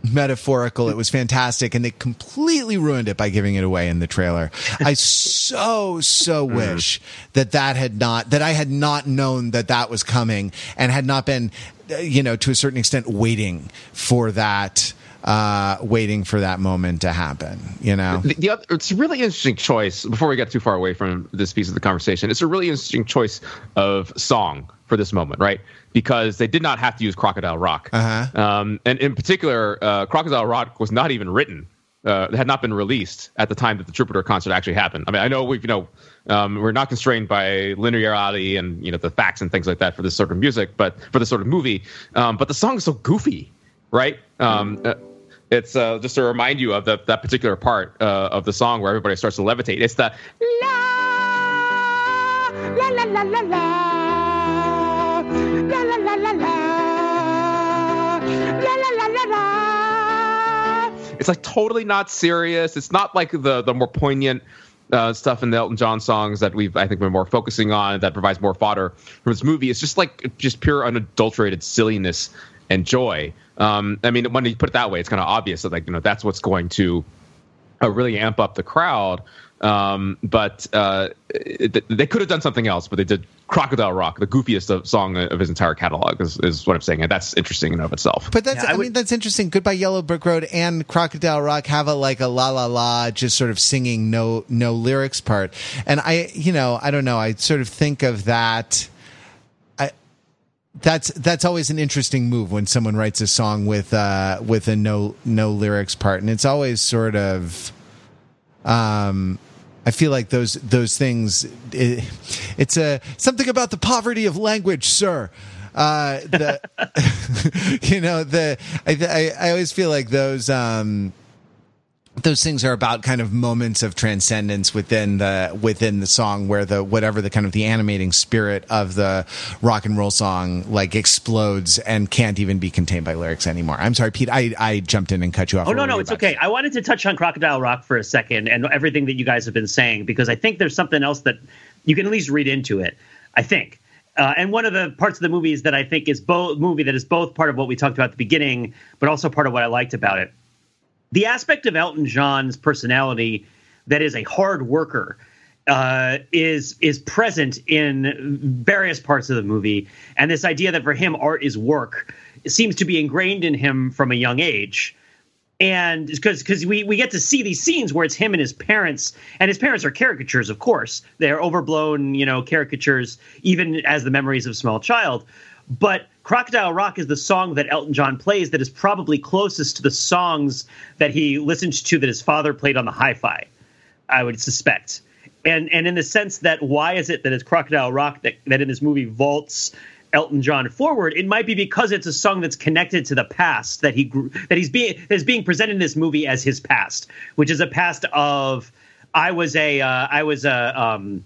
metaphorical. It was fantastic, and they completely ruined it by giving it away in the trailer. I so so mm-hmm. wish that that had not that I had not known that that was coming and had not been, uh, you know, to a certain extent waiting for that uh, waiting for that moment to happen. You know, the, the other, it's a really interesting choice. Before we get too far away from this piece of the conversation, it's a really interesting choice of song for this moment, right? Because they did not have to use Crocodile Rock, uh-huh. um, and in particular, uh, Crocodile Rock was not even written. Uh, had not been released at the time that the Troubadour concert actually happened. I mean, I know we've you know, um, we're not constrained by linearity and you know the facts and things like that for this sort of music, but for this sort of movie. Um, but the song is so goofy, right? Um, uh, it's uh, just to remind you of the, that particular part uh, of the song where everybody starts to levitate. It's the la la la la la la la la la la la la la la la la. It's like totally not serious. It's not like the the more poignant uh, stuff in the Elton John songs that we've I think been more focusing on that provides more fodder from this movie. It's just like just pure unadulterated silliness and joy. Um, I mean, when you put it that way, it's kind of obvious that like you know that's what's going to uh, really amp up the crowd. Um, but uh, it, they could have done something else, but they did Crocodile Rock, the goofiest of, song of his entire catalog, is, is what I'm saying, and that's interesting in of itself. But that's, yeah, I, I would, mean, that's interesting. Goodbye Yellow Brick Road and Crocodile Rock have a like a la la la, just sort of singing no no lyrics part, and I, you know, I don't know, I sort of think of that I that's that's always an interesting move when someone writes a song with uh with a no no lyrics part and it's always sort of um I feel like those those things. It, it's a something about the poverty of language, sir. Uh, the you know the I, I I always feel like those um those things are about kind of moments of transcendence within the within the song where the whatever the kind of the animating spirit of the rock and roll song like explodes and can't even be contained by lyrics anymore. I'm sorry, Pete. I, I jumped in and cut you off. Oh no, no, it's okay. I wanted to touch on Crocodile Rock for a second and everything that you guys have been saying because I think there's something else that you can at least read into it. I think. Uh, and one of the parts of the movie is that I think is both movie that is both part of what we talked about at the beginning, but also part of what I liked about it the aspect of Elton John's personality that is a hard worker uh, is is present in various parts of the movie, and this idea that for him art is work seems to be ingrained in him from a young age. And because because we, we get to see these scenes where it's him and his parents, and his parents are caricatures, of course. They're overblown, you know, caricatures, even as the memories of a small child. But Crocodile Rock is the song that Elton John plays that is probably closest to the songs that he listened to that his father played on the hi-fi. I would suspect. And and in the sense that why is it that it's Crocodile Rock that, that in this movie vaults Elton John forward, it might be because it's a song that's connected to the past that he grew, that he's being is being presented in this movie as his past, which is a past of I was a uh, I was a, um,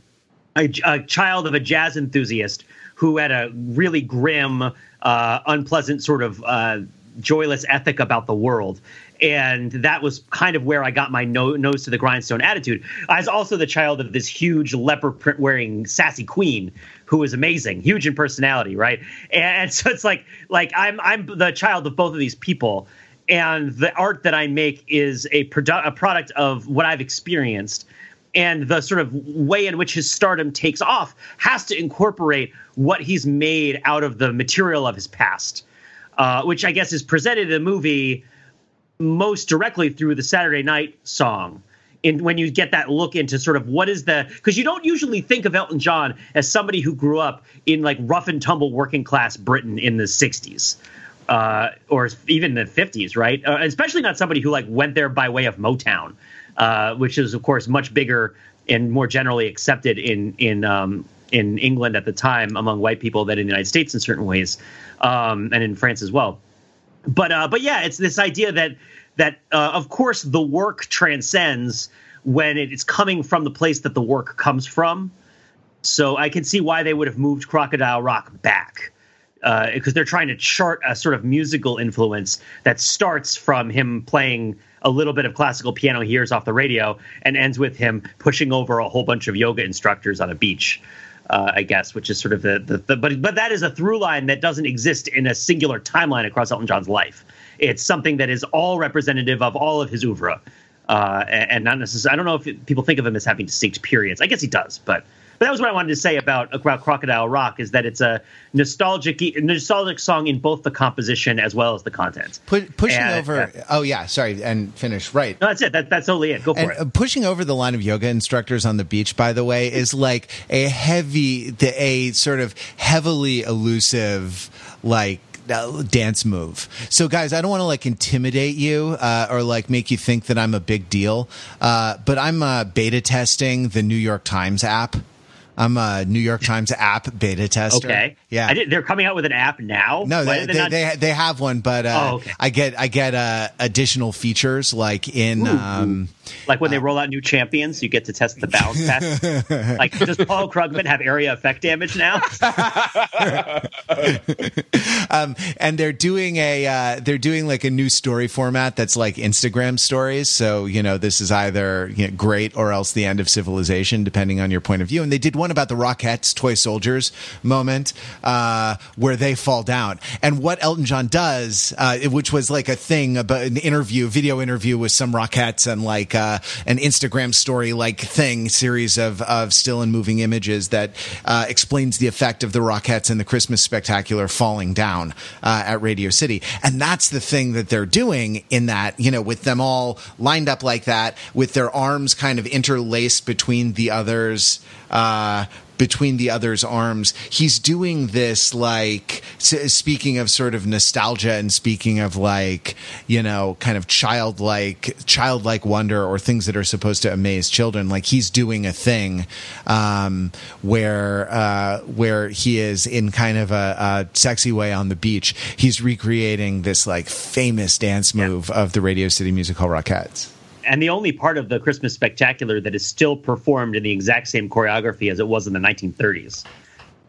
a a child of a jazz enthusiast who had a really grim, uh, unpleasant sort of uh, joyless ethic about the world. And that was kind of where I got my no- nose to the grindstone attitude. I was also the child of this huge leopard print wearing sassy queen who was amazing, huge in personality, right? And so it's like like I'm I'm the child of both of these people, and the art that I make is a, produ- a product of what I've experienced and the sort of way in which his stardom takes off has to incorporate what he's made out of the material of his past, uh, which I guess is presented in the movie most directly through the Saturday Night song. In, when you get that look into sort of what is the because you don't usually think of Elton John as somebody who grew up in like rough and tumble working class Britain in the 60s uh, or even the 50s, right? Uh, especially not somebody who like went there by way of Motown uh, which is of course much bigger and more generally accepted in in um, in England at the time among white people than in the United States in certain ways, um, and in France as well. But uh, but yeah, it's this idea that that uh, of course the work transcends when it's coming from the place that the work comes from. So I can see why they would have moved Crocodile Rock back because uh, they're trying to chart a sort of musical influence that starts from him playing a little bit of classical piano he hears off the radio and ends with him pushing over a whole bunch of yoga instructors on a beach. Uh, I guess, which is sort of the, the, the, but but that is a through line that doesn't exist in a singular timeline across Elton John's life. It's something that is all representative of all of his oeuvre, uh, and, and, not necessarily. I don't know if people think of him as having distinct periods. I guess he does, but but that was what I wanted to say about about Crocodile Rock is that it's a nostalgic nostalgic song in both the composition as well as the content. pushing and, over. Uh, oh yeah, sorry, and finish right. No, that's it. That, that's totally it. Go for and, it. Uh, pushing over the line of yoga instructors on the beach, by the way, is like a heavy, the, a sort of heavily allusive, like uh, dance move. So, guys, I don't want to like intimidate you uh, or like make you think that I'm a big deal, uh, but I'm uh, beta testing the New York Times app. I'm a New York Times app beta tester. Okay. Yeah. they're coming out with an app now. No, they, they, not... they, they, have one, but uh, oh, okay. I get I get uh, additional features like in. Ooh, um, like when they uh, roll out new champions, you get to test the bounce test. like, does Paul Krugman have area effect damage now? um, and they're doing a uh, they're doing like a new story format that's like Instagram stories. So you know, this is either you know, great or else the end of civilization, depending on your point of view. And they did one about the Rockettes, toy soldiers moment, uh, where they fall down. And what Elton John does, uh, which was like a thing about an interview, video interview with some Rockettes and like uh, an Instagram story like thing, series of, of still and moving images that uh, explains the effect of the Rockettes and the Christmas spectacular falling down uh, at Radio City. And that's the thing that they're doing in that, you know, with them all lined up like that, with their arms kind of interlaced between the others uh, between the other's arms. He's doing this like speaking of sort of nostalgia and speaking of like you know kind of childlike childlike wonder or things that are supposed to amaze children. Like he's doing a thing um, where uh, where he is in kind of a, a sexy way on the beach. He's recreating this like famous dance move of the Radio City Music Hall Rockettes and the only part of the Christmas Spectacular that is still performed in the exact same choreography as it was in the 1930s,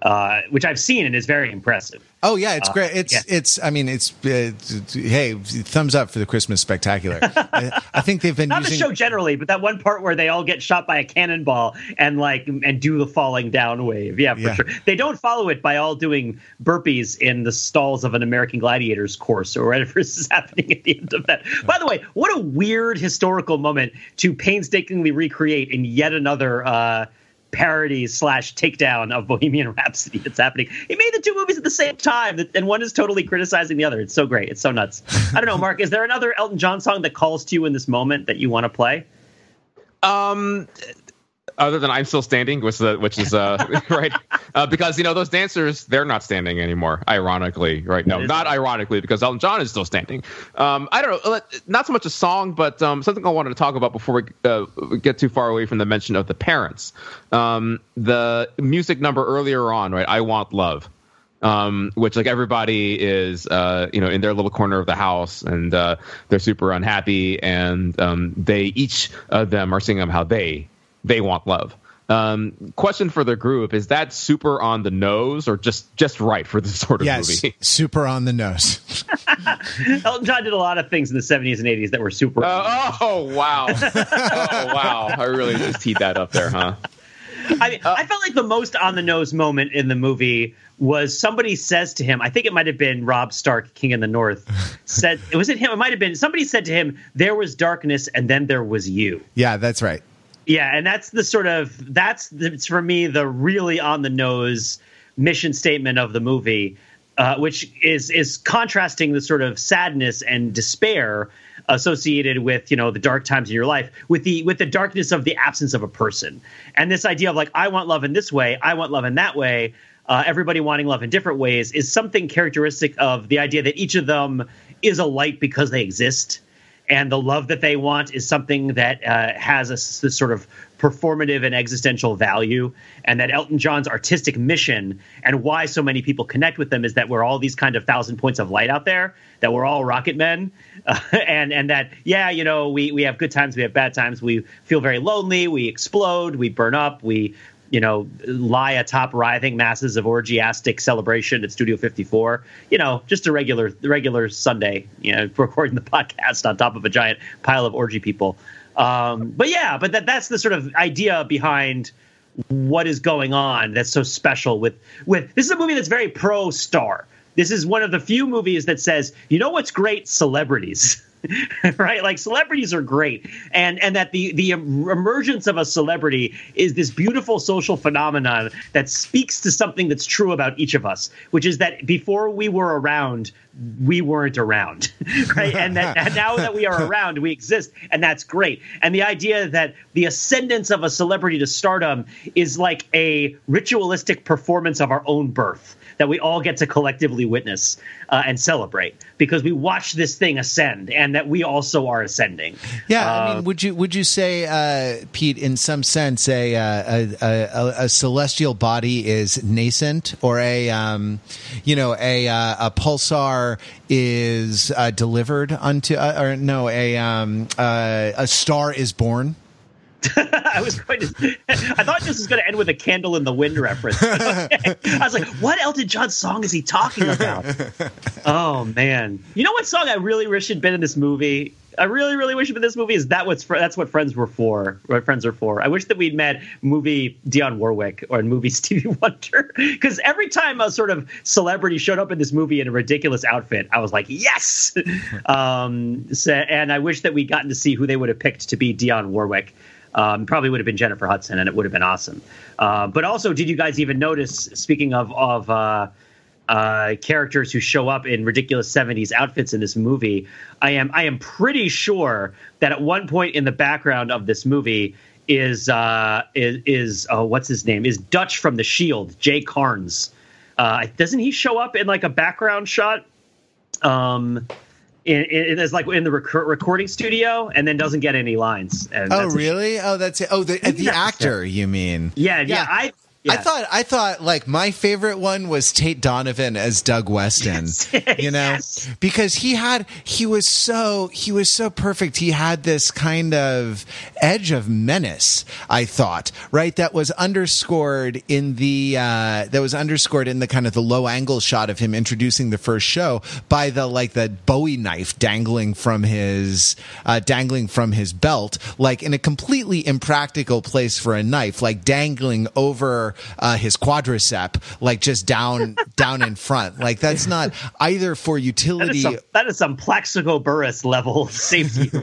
uh, which I've seen and is very impressive. Oh yeah, it's Uh, great. It's yeah. it's. I mean, it's, uh, it's hey, thumbs up for the Christmas Spectacular. I, I think they've been Not the show generally, but that one part where they all get shot by a cannonball and like and do the falling down wave. Yeah, for Yeah. sure. They don't follow it by all doing burpees in the stalls of an American Gladiators course or whatever is happening at the end of that. By the way, what a weird historical moment to painstakingly recreate in yet another uh parody slash takedown of Bohemian Rhapsody that's happening. He made the two movies at the same time, and one is totally criticizing the other. It's so great. It's so nuts. I don't know, Mark. Is there another Elton John song that calls to you in this moment that you want to play? Um, other than I'm still standing, which is which is uh, right uh, because you know those dancers they're not standing anymore. Ironically, right? No, not ironically because Elton John is still standing. Um, I don't know, uh, not so much a song, but um, something I wanted to talk about before we uh, we get too far away from the mention of the parents. Um, the music number earlier on, right? I want love um, which like everybody is uh, you know in their little corner of the house and uh, they're super unhappy and um, they each of them are singing how they they want love. Um, question for the group: Is that super on the nose or just just right for this sort of yes, movie? super on the nose. Elton John did a lot of things in the 70s and 80s that were super. Uh, oh wow! oh wow! I really just teed that up there, huh? I mean, I felt like the most on the nose moment in the movie was somebody says to him, I think it might have been Robb Stark, King in the North, said, it was it him? It might have been somebody said to him, There was darkness and then there was you. Yeah, that's right. Yeah, and that's the sort of that's the, it's for me the really on the nose mission statement of the movie, uh, which is is contrasting the sort of sadness and despair associated with you know the dark times in your life with the with the darkness of the absence of a person and this idea of like I want love in this way, I want love in that way. Uh, everybody wanting love in different ways is something characteristic of the idea that each of them is a light because they exist and the love that they want is something that uh, has a this sort of performative and existential value and that elton john's artistic mission and why so many people connect with them is that we're all these kind of thousand points of light out there that we're all rocket men uh, and and that yeah you know we we have good times we have bad times. We feel very lonely we explode we burn up we you know, lie atop writhing masses of orgiastic celebration at Studio 54. You know, just a regular regular Sunday, you know, recording the podcast on top of a giant pile of orgy people. Um, but yeah, but that that's the sort of idea behind what is going on that's so special with with this is a movie that's very pro star. This is one of the few movies that says, you know what's great? Celebrities. right? Like celebrities are great. And and that the the emergence of a celebrity is this beautiful social phenomenon that speaks to something that's true about each of us which is that before we were around we weren't around right and that and now that we are around we exist and that's great and the idea that the ascendance of a celebrity to stardom is like a ritualistic performance of our own birth that we all get to collectively witness uh, and celebrate because we watch this thing ascend and that we also are ascending. Yeah, I Uh, mean, would you would you say, uh, Pete, in some sense, a, uh, a, a a celestial body is nascent, or a um, you know a uh, a pulsar is uh, delivered unto, uh, or no, a um, uh, a star is born? I was going to. I thought this was going to end with a "Candle in the Wind" reference. I was like, "What Elton John song is he talking about?" oh man, you know what song I really wish had been in this movie? I really, really wish had been in this movie. Is that what's that's what friends were for? What friends are for? I wish that we'd met movie Dionne Warwick or movie Stevie Wonder because every time a sort of celebrity showed up in this movie in a ridiculous outfit, I was like, yes. um, so, and I wish that we'd gotten to see who they would have picked to be Dionne Warwick. Um, probably would have been Jennifer Hudson, and it would have been awesome. Uh, but also, did you guys even notice? Speaking of of uh, uh, characters who show up in ridiculous '70s outfits in this movie, I am I am pretty sure that at one point in the background of this movie is uh, is, is uh, what's his name? Is Dutch from the Shield, Jay Karnes. Uh, doesn't he show up in like a background shot? Um, in, in, like in the rec- recording studio, and then doesn't get any lines. And Oh, really? Oh, that's it. Oh, the, the actor, you mean? yeah, yeah, Yeah. I. I thought I thought like my favorite one was Tate Donovan as Doug Weston. You know, Yes. because he had he was so he was so perfect. He had this kind of edge of menace. I thought right that was underscored in the uh, that was underscored in the kind of the low angle shot of him introducing the first show by the like the Bowie knife dangling from his uh, dangling from his belt, like in a completely impractical place for a knife, like dangling over uh, his quadricep, like just down down in front. Like that's not either for utility. is, some, that is some Plaxico Burress level safety.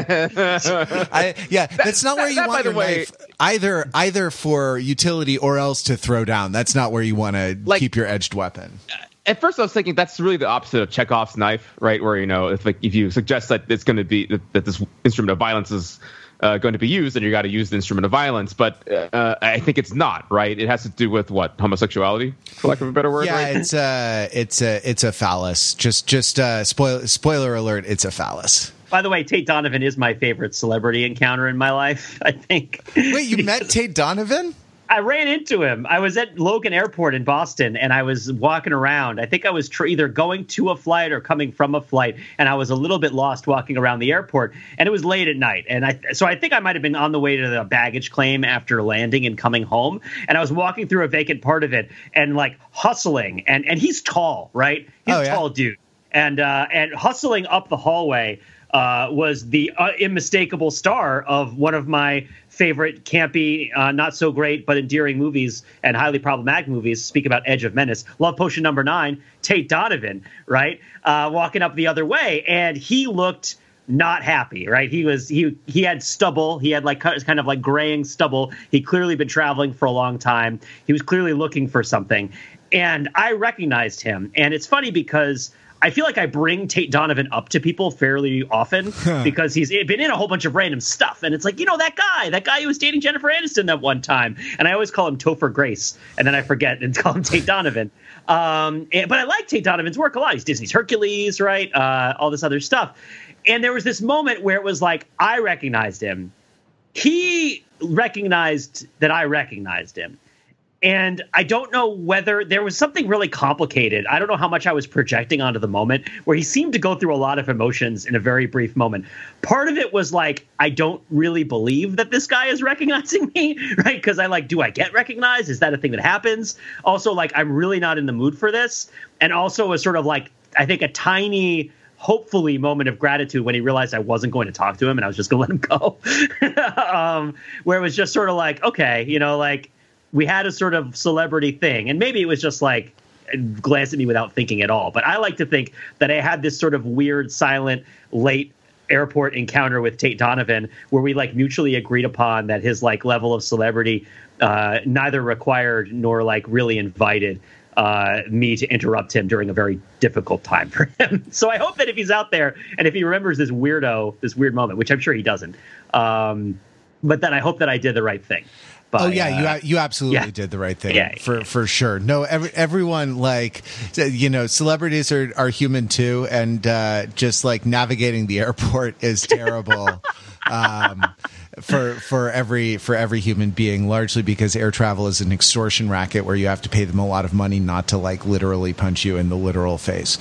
I, yeah, that's not where you that, want the your way- knife. Either either for utility or else to throw down. That's not where you want to Like- keep your edged weapon. At first, I was thinking that's really the opposite of Chekhov's knife, right? Where you know, if like if you suggest that it's going to be that, that this instrument of violence is uh, going to be used, then you got to use the instrument of violence. But uh, I think it's not, right? It has to do with what homosexuality, for lack of a better word. Yeah, right? it's a it's a it's a phallus. Just just uh, spoil spoiler alert. It's a phallus. By the way, Tate Donovan is my favorite celebrity encounter in my life. I think. Wait, you met Tate Donovan? I ran into him. I was at Logan Airport in Boston, and I was walking around. I think I was tr- either going to a flight or coming from a flight, and I was a little bit lost walking around the airport. And it was late at night, and I so I think I might have been on the way to the baggage claim after landing and coming home. And I was walking through a vacant part of it, and like hustling, and and he's tall, right? He's Oh, a yeah? tall dude, and uh, and hustling up the hallway uh, was the uh, unmistakable star of one of my favorite campy, uh, not so great but endearing movies and highly problematic movies. Speak about Edge of Menace, Love Potion number nine, Tate Donovan, right, uh, walking up the other way, and he looked not happy right? He was he he had stubble. He had like kind of like graying stubble. He'd clearly been traveling for a long time. He was clearly looking for something. And i recognized him. And it's funny because I feel like I bring Tate Donovan up to people fairly often because he's been in a whole bunch of random stuff. And it's like, you know, that guy, that guy who was dating Jennifer Aniston that one time. And I always call him Topher Grace. And then I forget and call him Tate Donovan. Um, and- but I like Tate Donovan's work a lot. He's Disney's Hercules, right? Uh, all this other stuff. And there was this moment where it was like, I recognized him. He recognized that I recognized him and I don't know whether there was something really complicated. I don't know how much I was projecting onto the moment where he seemed to go through a lot of emotions in a very brief moment. Part of it was like I don't really believe that this guy is recognizing me, right? Because I like, do I get recognized? Is that a thing that happens? Also, like I'm really not in the mood for this, and also a sort of like I think a tiny hopefully moment of gratitude when he realized I wasn't going to talk to him and I was just going to let him go. um, where it was just sort of like, okay, you know, like we had a sort of celebrity thing, and maybe it was just like glance at me without thinking at all. But I like to think that I had this sort of weird, silent, late airport encounter with Tate Donovan, where we like mutually agreed upon that his like level of celebrity uh, neither required nor like really invited uh, me to interrupt him during a very difficult time for him. so I hope that if he's out there and if he remembers this weirdo, this weird moment, which I'm sure he doesn't, um, but then I hope that I did the right thing. By, Oh yeah, uh, you you absolutely yeah. did the right thing Yeah. for for sure. No, every, everyone like you know celebrities are are human too, and uh, just like navigating the airport is terrible. Um, for for every for every human being, largely because air travel is an extortion racket where you have to pay them a lot of money not to like literally punch you in the literal face.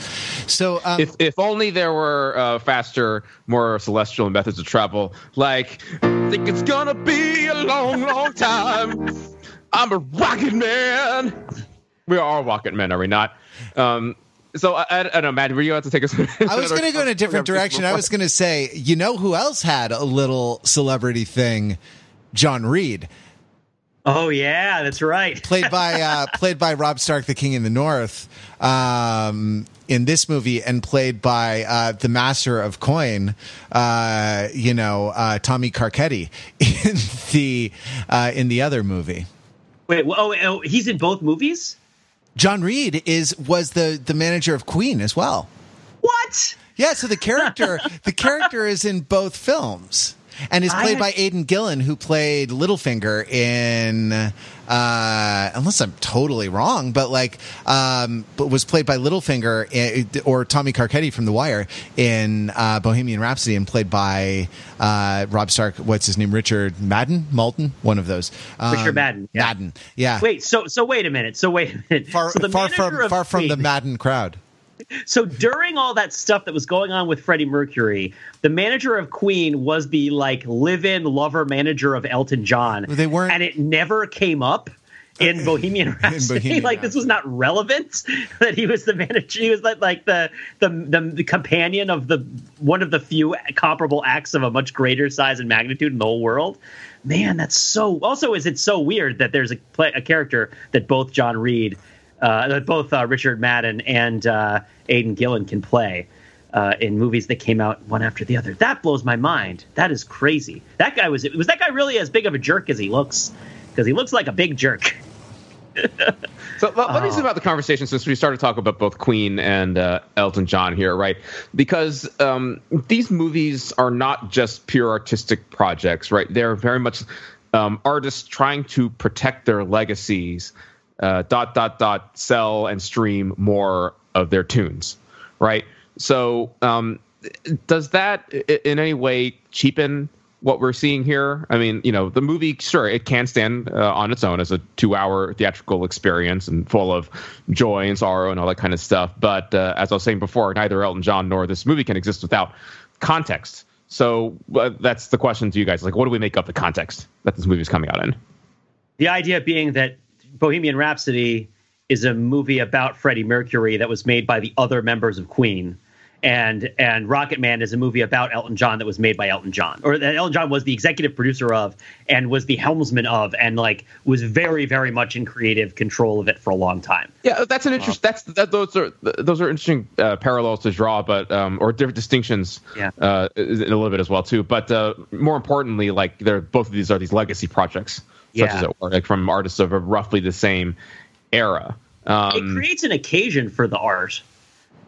So um, if if only there were uh, faster, more celestial methods of travel. Like, I think it's gonna be a long, long time. I'm a rocket man. We are all rocket men, are we not? Um, so I, I, I don't know, Matt. Were you about to take us? I was going to go in a different direction. I was going to say, you know who else had a little celebrity thing? John Reid, Oh yeah, that's right. played by uh, played by Robb Stark, the King in the North, um, in this movie, and played by uh, the Master of Coin, uh, you know, uh, Tommy Carcetti in the uh, in the other movie. Wait, oh, oh, he's in both movies. John Reid is was the the manager of Queen as well. What? Yeah, so the character the character is in both films. And is played had- by Aidan Gillen, who played Littlefinger in. Uh, unless I'm totally wrong, but like, um, but was played by Littlefinger eh, or Tommy Carcetti from The Wire in uh, Bohemian Rhapsody, and played by uh, Robb Stark. What's his name? Richard Madden, Malton, one of those. Um, Richard Madden, yeah. Madden, yeah. Wait, so so wait a minute. So wait a minute. far, so the far from of far from the Madden crowd. So during all that stuff that was going on with Freddie Mercury, the manager of Queen was the like live-in lover manager of Elton John. They weren't- and it never came up in Bohemian Rhapsody. Bohemian like this was not relevant that he was the manager. He was like like the, the the the companion of the one of the few comparable acts of a much greater size and magnitude in the whole world. Man, that's so. Also, is it so weird that there's a play, a character that both John Reid, that both uh, Richard Madden and uh, Aidan Gillen can play uh, in movies that came out one after the other. That blows my mind. That is crazy. That guy was was that guy really as big of a jerk as he looks? Because he looks like a big jerk. So let, let me Oh. see about the conversation since we started talking about both Queen and uh, Elton John here, right? Because um, these movies are not just pure artistic projects, right? They're very much um, artists trying to protect their legacies, uh, dot dot dot, sell and stream more of their tunes, right? So um, does that in any way cheapen what we're seeing here. I mean, you know, the movie, sure, it can stand uh, on its own as a two-hour theatrical experience and full of joy and sorrow and all that kind of stuff. But uh, as I was saying before, neither Elton John nor this movie can exist without context. So uh, that's the question to you guys: like, what do we make of the context that this movie is coming out in? The idea being that Bohemian Rhapsody is a movie about Freddie Mercury that was made by the other members of Queen. And and Rocketman is a movie about Elton John that was made by Elton John, or that Elton John was the executive producer of, and was the helmsman of, and like was very very much in creative control of it for a long time. Yeah, that's an interest. That's that. Those are those are interesting uh, parallels to draw, but um, or different distinctions. Yeah. Uh, in a little bit as well too. But uh, more importantly, like they're both of these are these legacy projects, such Yeah. as it were, like from artists of roughly the same era. it Um, creates an occasion for the art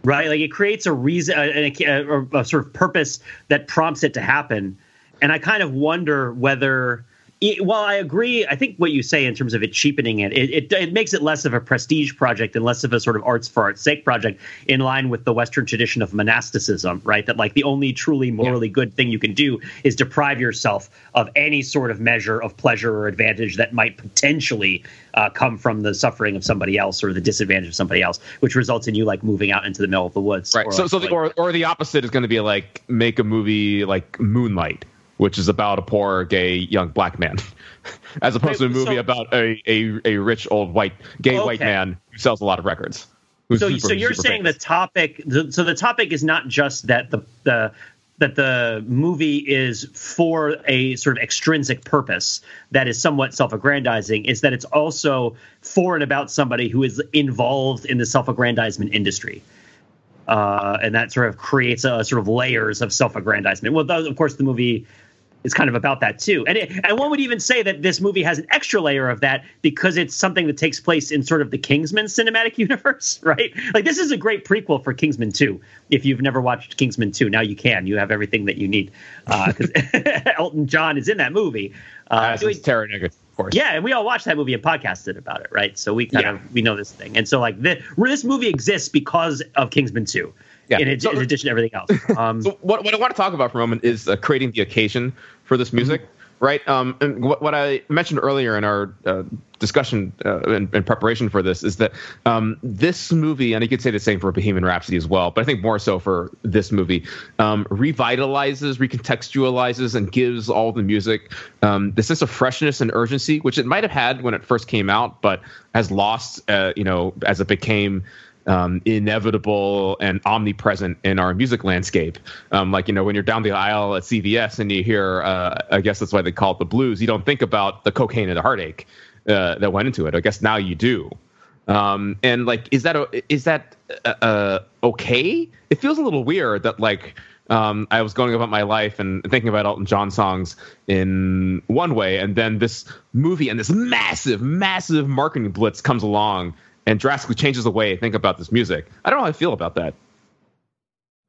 right like it creates a reason a, a, a, a sort of purpose that prompts it to happen and i kind of wonder whether it, while i agree i think what you say in terms of it cheapening it, it it it makes it less of a prestige project and less of a sort of arts for art's sake project in line with the western tradition of monasticism right that like the only truly morally good thing you can do is deprive yourself of any sort of measure of pleasure or advantage that might potentially uh, come from the suffering of somebody else or the disadvantage of somebody else, which results in you like moving out into the middle of the woods. right. Or, so so the, or or the opposite is going to be like make a movie like Moonlight, which is about a poor gay young black man, as opposed to a movie so- about a, a a rich old white gay white man who sells a lot of records. so, super- so you're saying famous. the topic the, so the topic is not just that the the that the movie is for a sort of extrinsic purpose that is somewhat self-aggrandizing is that it's also for and about somebody who is involved in the self-aggrandizement industry uh, and that sort of creates a sort of layers of self-aggrandizement well of course the movie is kind of about that too. And it, and one would even say that this movie has an extra layer of that because it's something that takes place in sort of the Kingsman cinematic universe, right? Like this is a great prequel for Kingsman 2. If you've never watched Kingsman 2, now you can. You have everything that you need because Elton John is in that movie. Uh, is Tara of course. yeah, and we all watched that movie and podcasted about it, right? So we kind Yeah. of we know this thing, and so like this, this movie exists because of Kingsman 2. Yeah. In, So- in addition to everything else. Um, So what, what I want to talk about for a moment is uh, creating the occasion for this music, right? Um, and what, what I mentioned earlier in our uh, discussion uh, in, in preparation for this is that um, this movie, and you could say the same for Bohemian Rhapsody as well, but I think more so for this movie, um, revitalizes, recontextualizes, and gives all the music um, the sense of freshness and urgency, which it might have had when it first came out, but has lost, uh, you know, as it became um, inevitable and omnipresent in our music landscape. Um, like you know, when you're down the aisle at CVS and you hear, uh, I guess that's why they call it the blues. You don't think about the cocaine and the heartache uh, that went into it. I guess now you do. Um, and like, is that o- is that uh, uh, okay? It feels a little weird that like. Um, I was going about my life and thinking about Elton John songs in one way, and then this movie and this massive, massive marketing blitz comes along and drastically changes the way I think about this music. I don't know how I feel about that.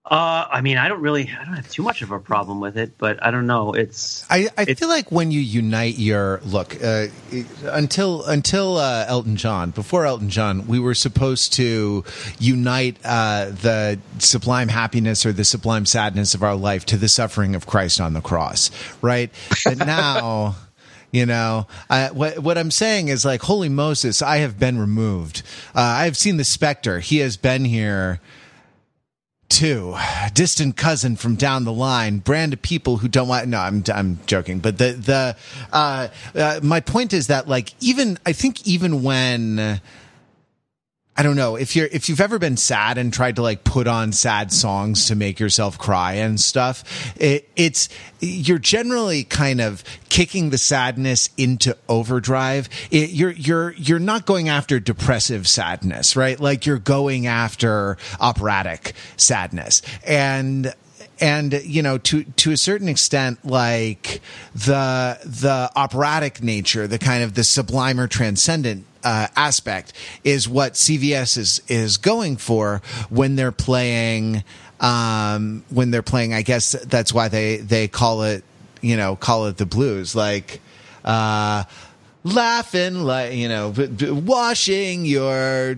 Uh, I mean, I don't really, I don't have too much of a problem with it, but I don't know. It's I, I feel like when you unite your look uh, until until uh, Elton John, before Elton John, we were supposed to unite uh, the sublime happiness or the sublime sadness of our life to the suffering of Christ on the cross, right? But now. You know, I, what what I'm saying is like, holy Moses, I have been removed. Uh, I have seen the specter. He has been here too. Distant cousin from down the line, brand of people who don't want. No, I'm I'm joking, but the the uh, uh, my point is that like even I think even when I don't know if you're if you've ever been sad and tried to like put on sad songs to make yourself cry and stuff. It, it's you're generally kind of kicking the sadness into overdrive. It, you're you're you're not going after depressive sadness, right? Like you're going after operatic sadness and and you know to to a certain extent like the the operatic nature the kind of the sublime or transcendent uh, aspect is what CVS is is going for when they're playing um, when they're playing I guess that's why they they call it you know call it the blues like uh, laughing like you know washing your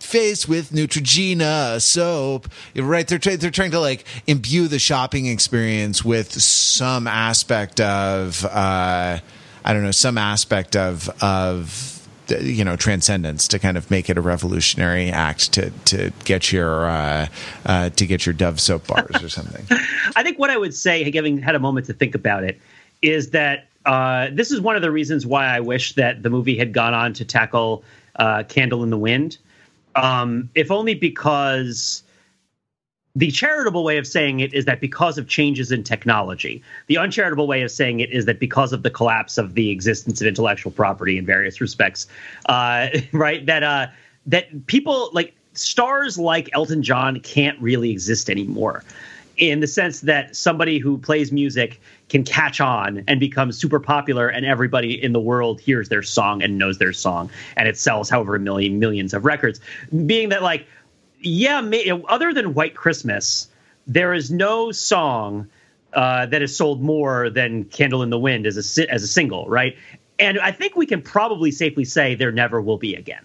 face with Neutrogena soap, right? They're tra- they're trying to like imbue the shopping experience with some aspect of uh, I don't know some aspect of of you know transcendence to kind of make it a revolutionary act to to get your uh, uh, to get your Dove soap bars or something. I think what I would say, having had a moment to think about it, is that uh, this is one of the reasons why I wish that the movie had gone on to tackle uh, Candle in the Wind, um, if only because the charitable way of saying it is that because of changes in technology. The uncharitable way of saying it is that because of the collapse of the existence of intellectual property in various respects, uh, right? That uh, that people like stars like Elton John can't really exist anymore. In the sense that somebody who plays music can catch on and become super popular, and everybody in the world hears their song and knows their song, and it sells however million millions of records. Being that like yeah, other than White Christmas, there is no song uh, that has sold more than Candle in the Wind as a as a single, right? And I think we can probably safely say there never will be again.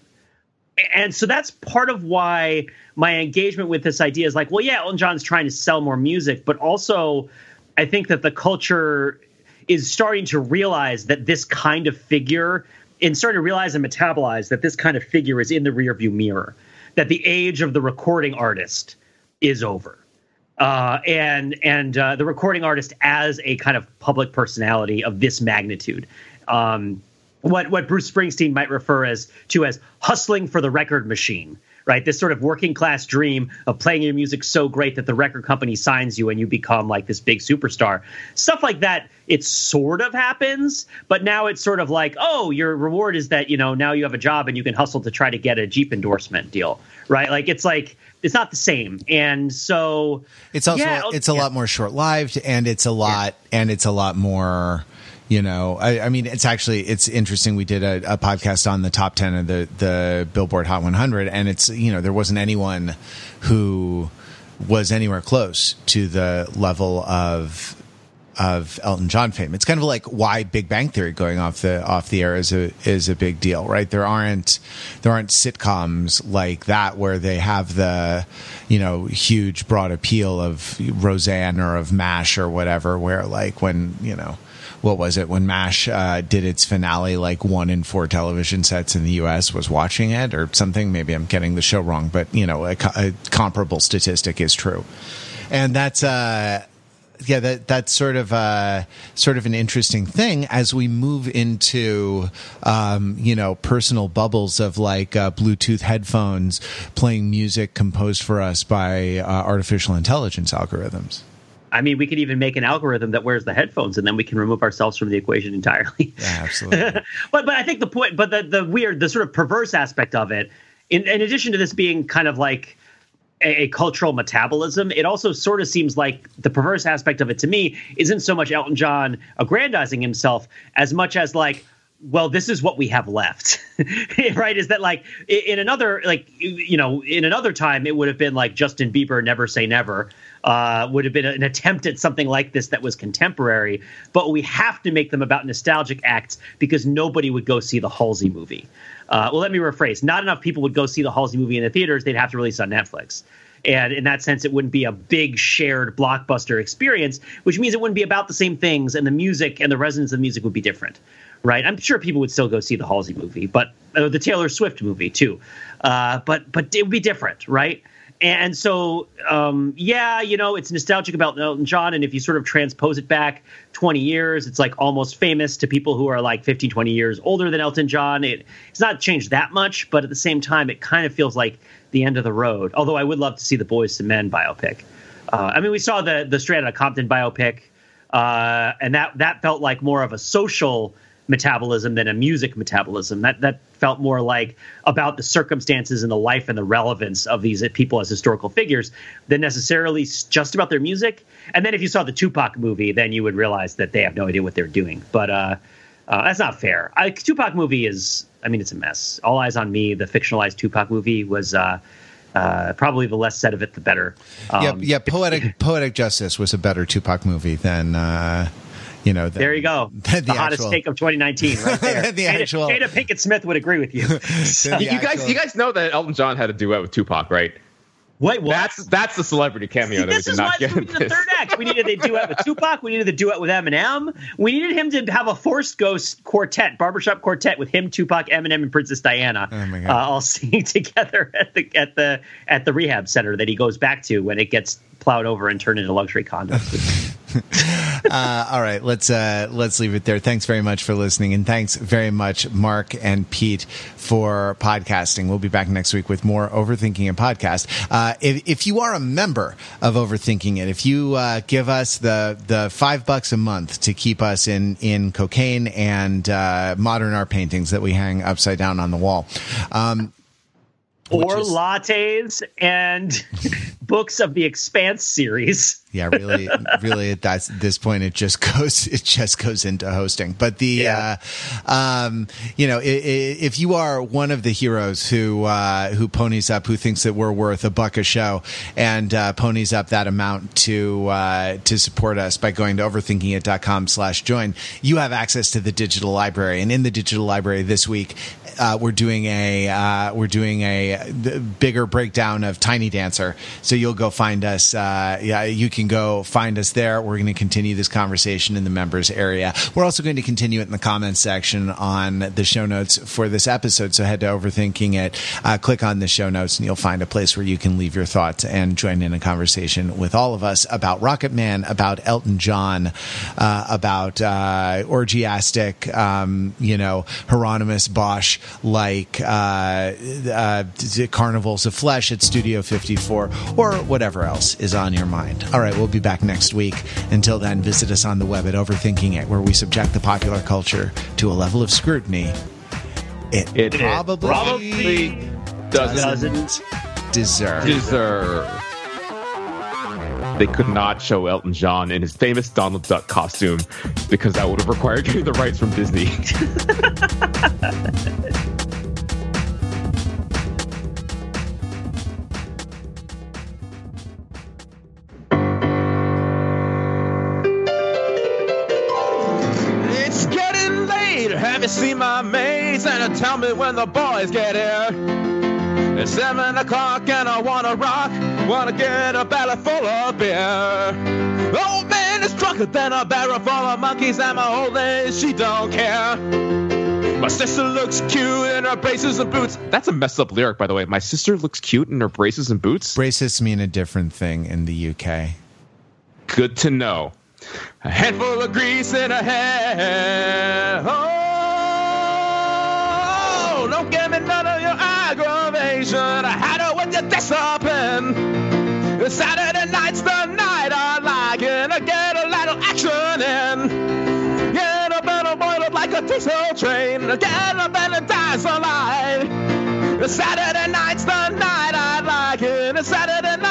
And so that's part of why my engagement with this idea is like, well, yeah, Elton John's trying to sell more music, but also I think that the culture is starting to realize that this kind of figure, and starting to realize and metabolize that this kind of figure is in the rearview mirror that the age of the recording artist is over. Uh, and and uh, the recording artist as a kind of public personality of this magnitude. Um, what what Bruce Springsteen might refer as to as hustling for the record machine, right? This sort of working class dream of playing your music so great that the record company signs you and you become like this big superstar. Stuff like that, it sort of happens, but now it's sort of like, oh, your reward is that, you know, now you have a job and you can hustle to try to get a Jeep endorsement deal, right? Like it's like, it's not the same. And so it's also, yeah, it's a yeah. lot more short lived and it's a lot, yeah. and it's a lot more, you know I, I, mean it's actually it's interesting we did a, a, podcast on the top 10 of the the billboard hot 100 and it's you know there wasn't anyone who was anywhere close to the level of of Elton John fame. It's kind of like why Big Bang Theory going off the off the air is a is a big deal, right? There aren't there aren't sitcoms like that where they have the you know huge broad appeal of Roseanne or of MASH or whatever, where like when you know what was it when MASH uh, did its finale? Like one in four television sets in the U.S. was watching it, or something. Maybe I'm getting the show wrong, but you know, a, a comparable statistic is true, and that's. Uh, yeah, that that's sort of uh, sort of an interesting thing as we move into um, you know personal bubbles of like uh, Bluetooth headphones playing music composed for us by uh, artificial intelligence algorithms. I mean, we could even make an algorithm that wears the headphones, and then we can remove ourselves from the equation entirely. Yeah, absolutely. but but I think the point, but the the weird, the sort of perverse aspect of it, in, in addition to this being kind of like a, a, cultural metabolism, it also sort of seems like the perverse aspect of it to me isn't so much Elton John aggrandizing himself as much as like well this is what we have left right is that like in another like you know in another time it would have been like justin bieber never say never uh, would have been an attempt at something like this that was contemporary. But we have to make them about nostalgic acts because nobody would go see the Halsey movie. Uh, well, let me rephrase: not enough people would go see the Halsey movie in the theaters; they'd have to release on Netflix. And in that sense, it wouldn't be a big shared blockbuster experience, which means it wouldn't be about the same things, and the music and the resonance of the music would be different, right? I'm sure people would still go see the Halsey movie, but uh, the Taylor Swift movie too, uh, but but it would be different, right? And so, um, yeah, you know, it's nostalgic about Elton John. And if you sort of transpose it back 20 years, it's like almost famous to people who are like 15, 20 years older than Elton John. It, it's not changed that much, but at the same time, it kind of feels like the end of the road. Although I would love to see the Boyz II Men biopic. Uh, I mean, we saw the the Straight Outta Compton biopic, uh, and that that felt like more of a social metabolism than a music metabolism. That that felt more like about the circumstances and the life and the relevance of these people as historical figures than necessarily just about their music. And then if you saw the Tupac movie, then you would realize that they have no idea what they're doing. But uh, uh, that's not fair. I, Tupac movie is, I mean, it's a mess. All Eyez on Me, the fictionalized Tupac movie, was. Uh, uh, probably the less said of it, the better. Um, yeah, yeah. Poetic Poetic Justice was a better Tupac movie than uh, you know, the, there you go. The, the hottest actual, take of 2019, right there. the Jada, actual Jada Pinkett Smith would agree with you. So. you actual, guys, you guys know that Elton John had a duet with Tupac, right? Wait, what? That's that's the celebrity cameo. See, this is why this the third act. We needed the duet with Tupac. We needed the duet with Eminem. We needed him to have a forced Ghost quartet, barbershop quartet with him, Tupac, Eminem, and Princess Diana, oh uh, all singing together at the at the at the rehab center that he goes back to when it gets plowed over and turned into luxury condos. uh, all right, let's uh, let's leave it there. Thanks very much for listening, and thanks very much, Mark and Pete, for podcasting. We'll be back next week with more overthinking and podcast. Uh, if, if you are a member of Overthinking It, if you uh, give us the the five bucks a month to keep us in in cocaine and uh, modern art paintings that we hang upside down on the wall. Um, or is, lattes and books of the Expanse series. Yeah, really, really at that, this point, it just goes, it just goes into hosting. But the, yeah. uh, um, you know, if you are one of the heroes who, uh, who ponies up, who thinks that we're worth a buck a show and, uh, ponies up that amount to, uh, to support us by going to overthinkingit.com slash join, you have access to the digital library. And in the digital library this week, uh, we're doing a uh, we're doing a bigger breakdown of Tiny Dancer. So you'll go find us. Uh, yeah, you can go find us there. We're going to continue this conversation in the members area. We're also going to continue it in the comments section on the show notes for this episode. So head to Overthinking It, uh, click on the show notes, and you'll find a place where you can leave your thoughts and join in a conversation with all of us about Rocketman, about Elton John, uh, about uh, orgiastic, um, you know, Hieronymus Bosch like uh, uh, Carnivals of Flesh at Studio 54 or whatever else is on your mind. All right, we'll be back next week. Until then, visit us on the web at Overthinking It, where we subject the popular culture to a level of scrutiny it, it probably, probably doesn't, doesn't deserve. deserve they could not show Elton John in his famous Donald Duck costume because that would have required the rights from Disney. late. Have you seen my mates And tell me when the boys get here. It's seven o'clock and I wanna rock. Wanna get a belly full of beer. Old man is drunker than a barrel full of monkeys, and my old lady, she don't care. My sister looks cute in her braces and boots. That's a messed up lyric, by the way. My sister looks cute in her braces and boots. Braces mean a different thing in the UK. Good to know. A handful of grease in her hair. Oh, don't give me none of your aggravation. I had her with your discipline. Saturday night's the night I like it. I get a little action in. Get a better boil up like a diesel train. Get a better dance alive. Saturday night's the night I like it. Saturday alright.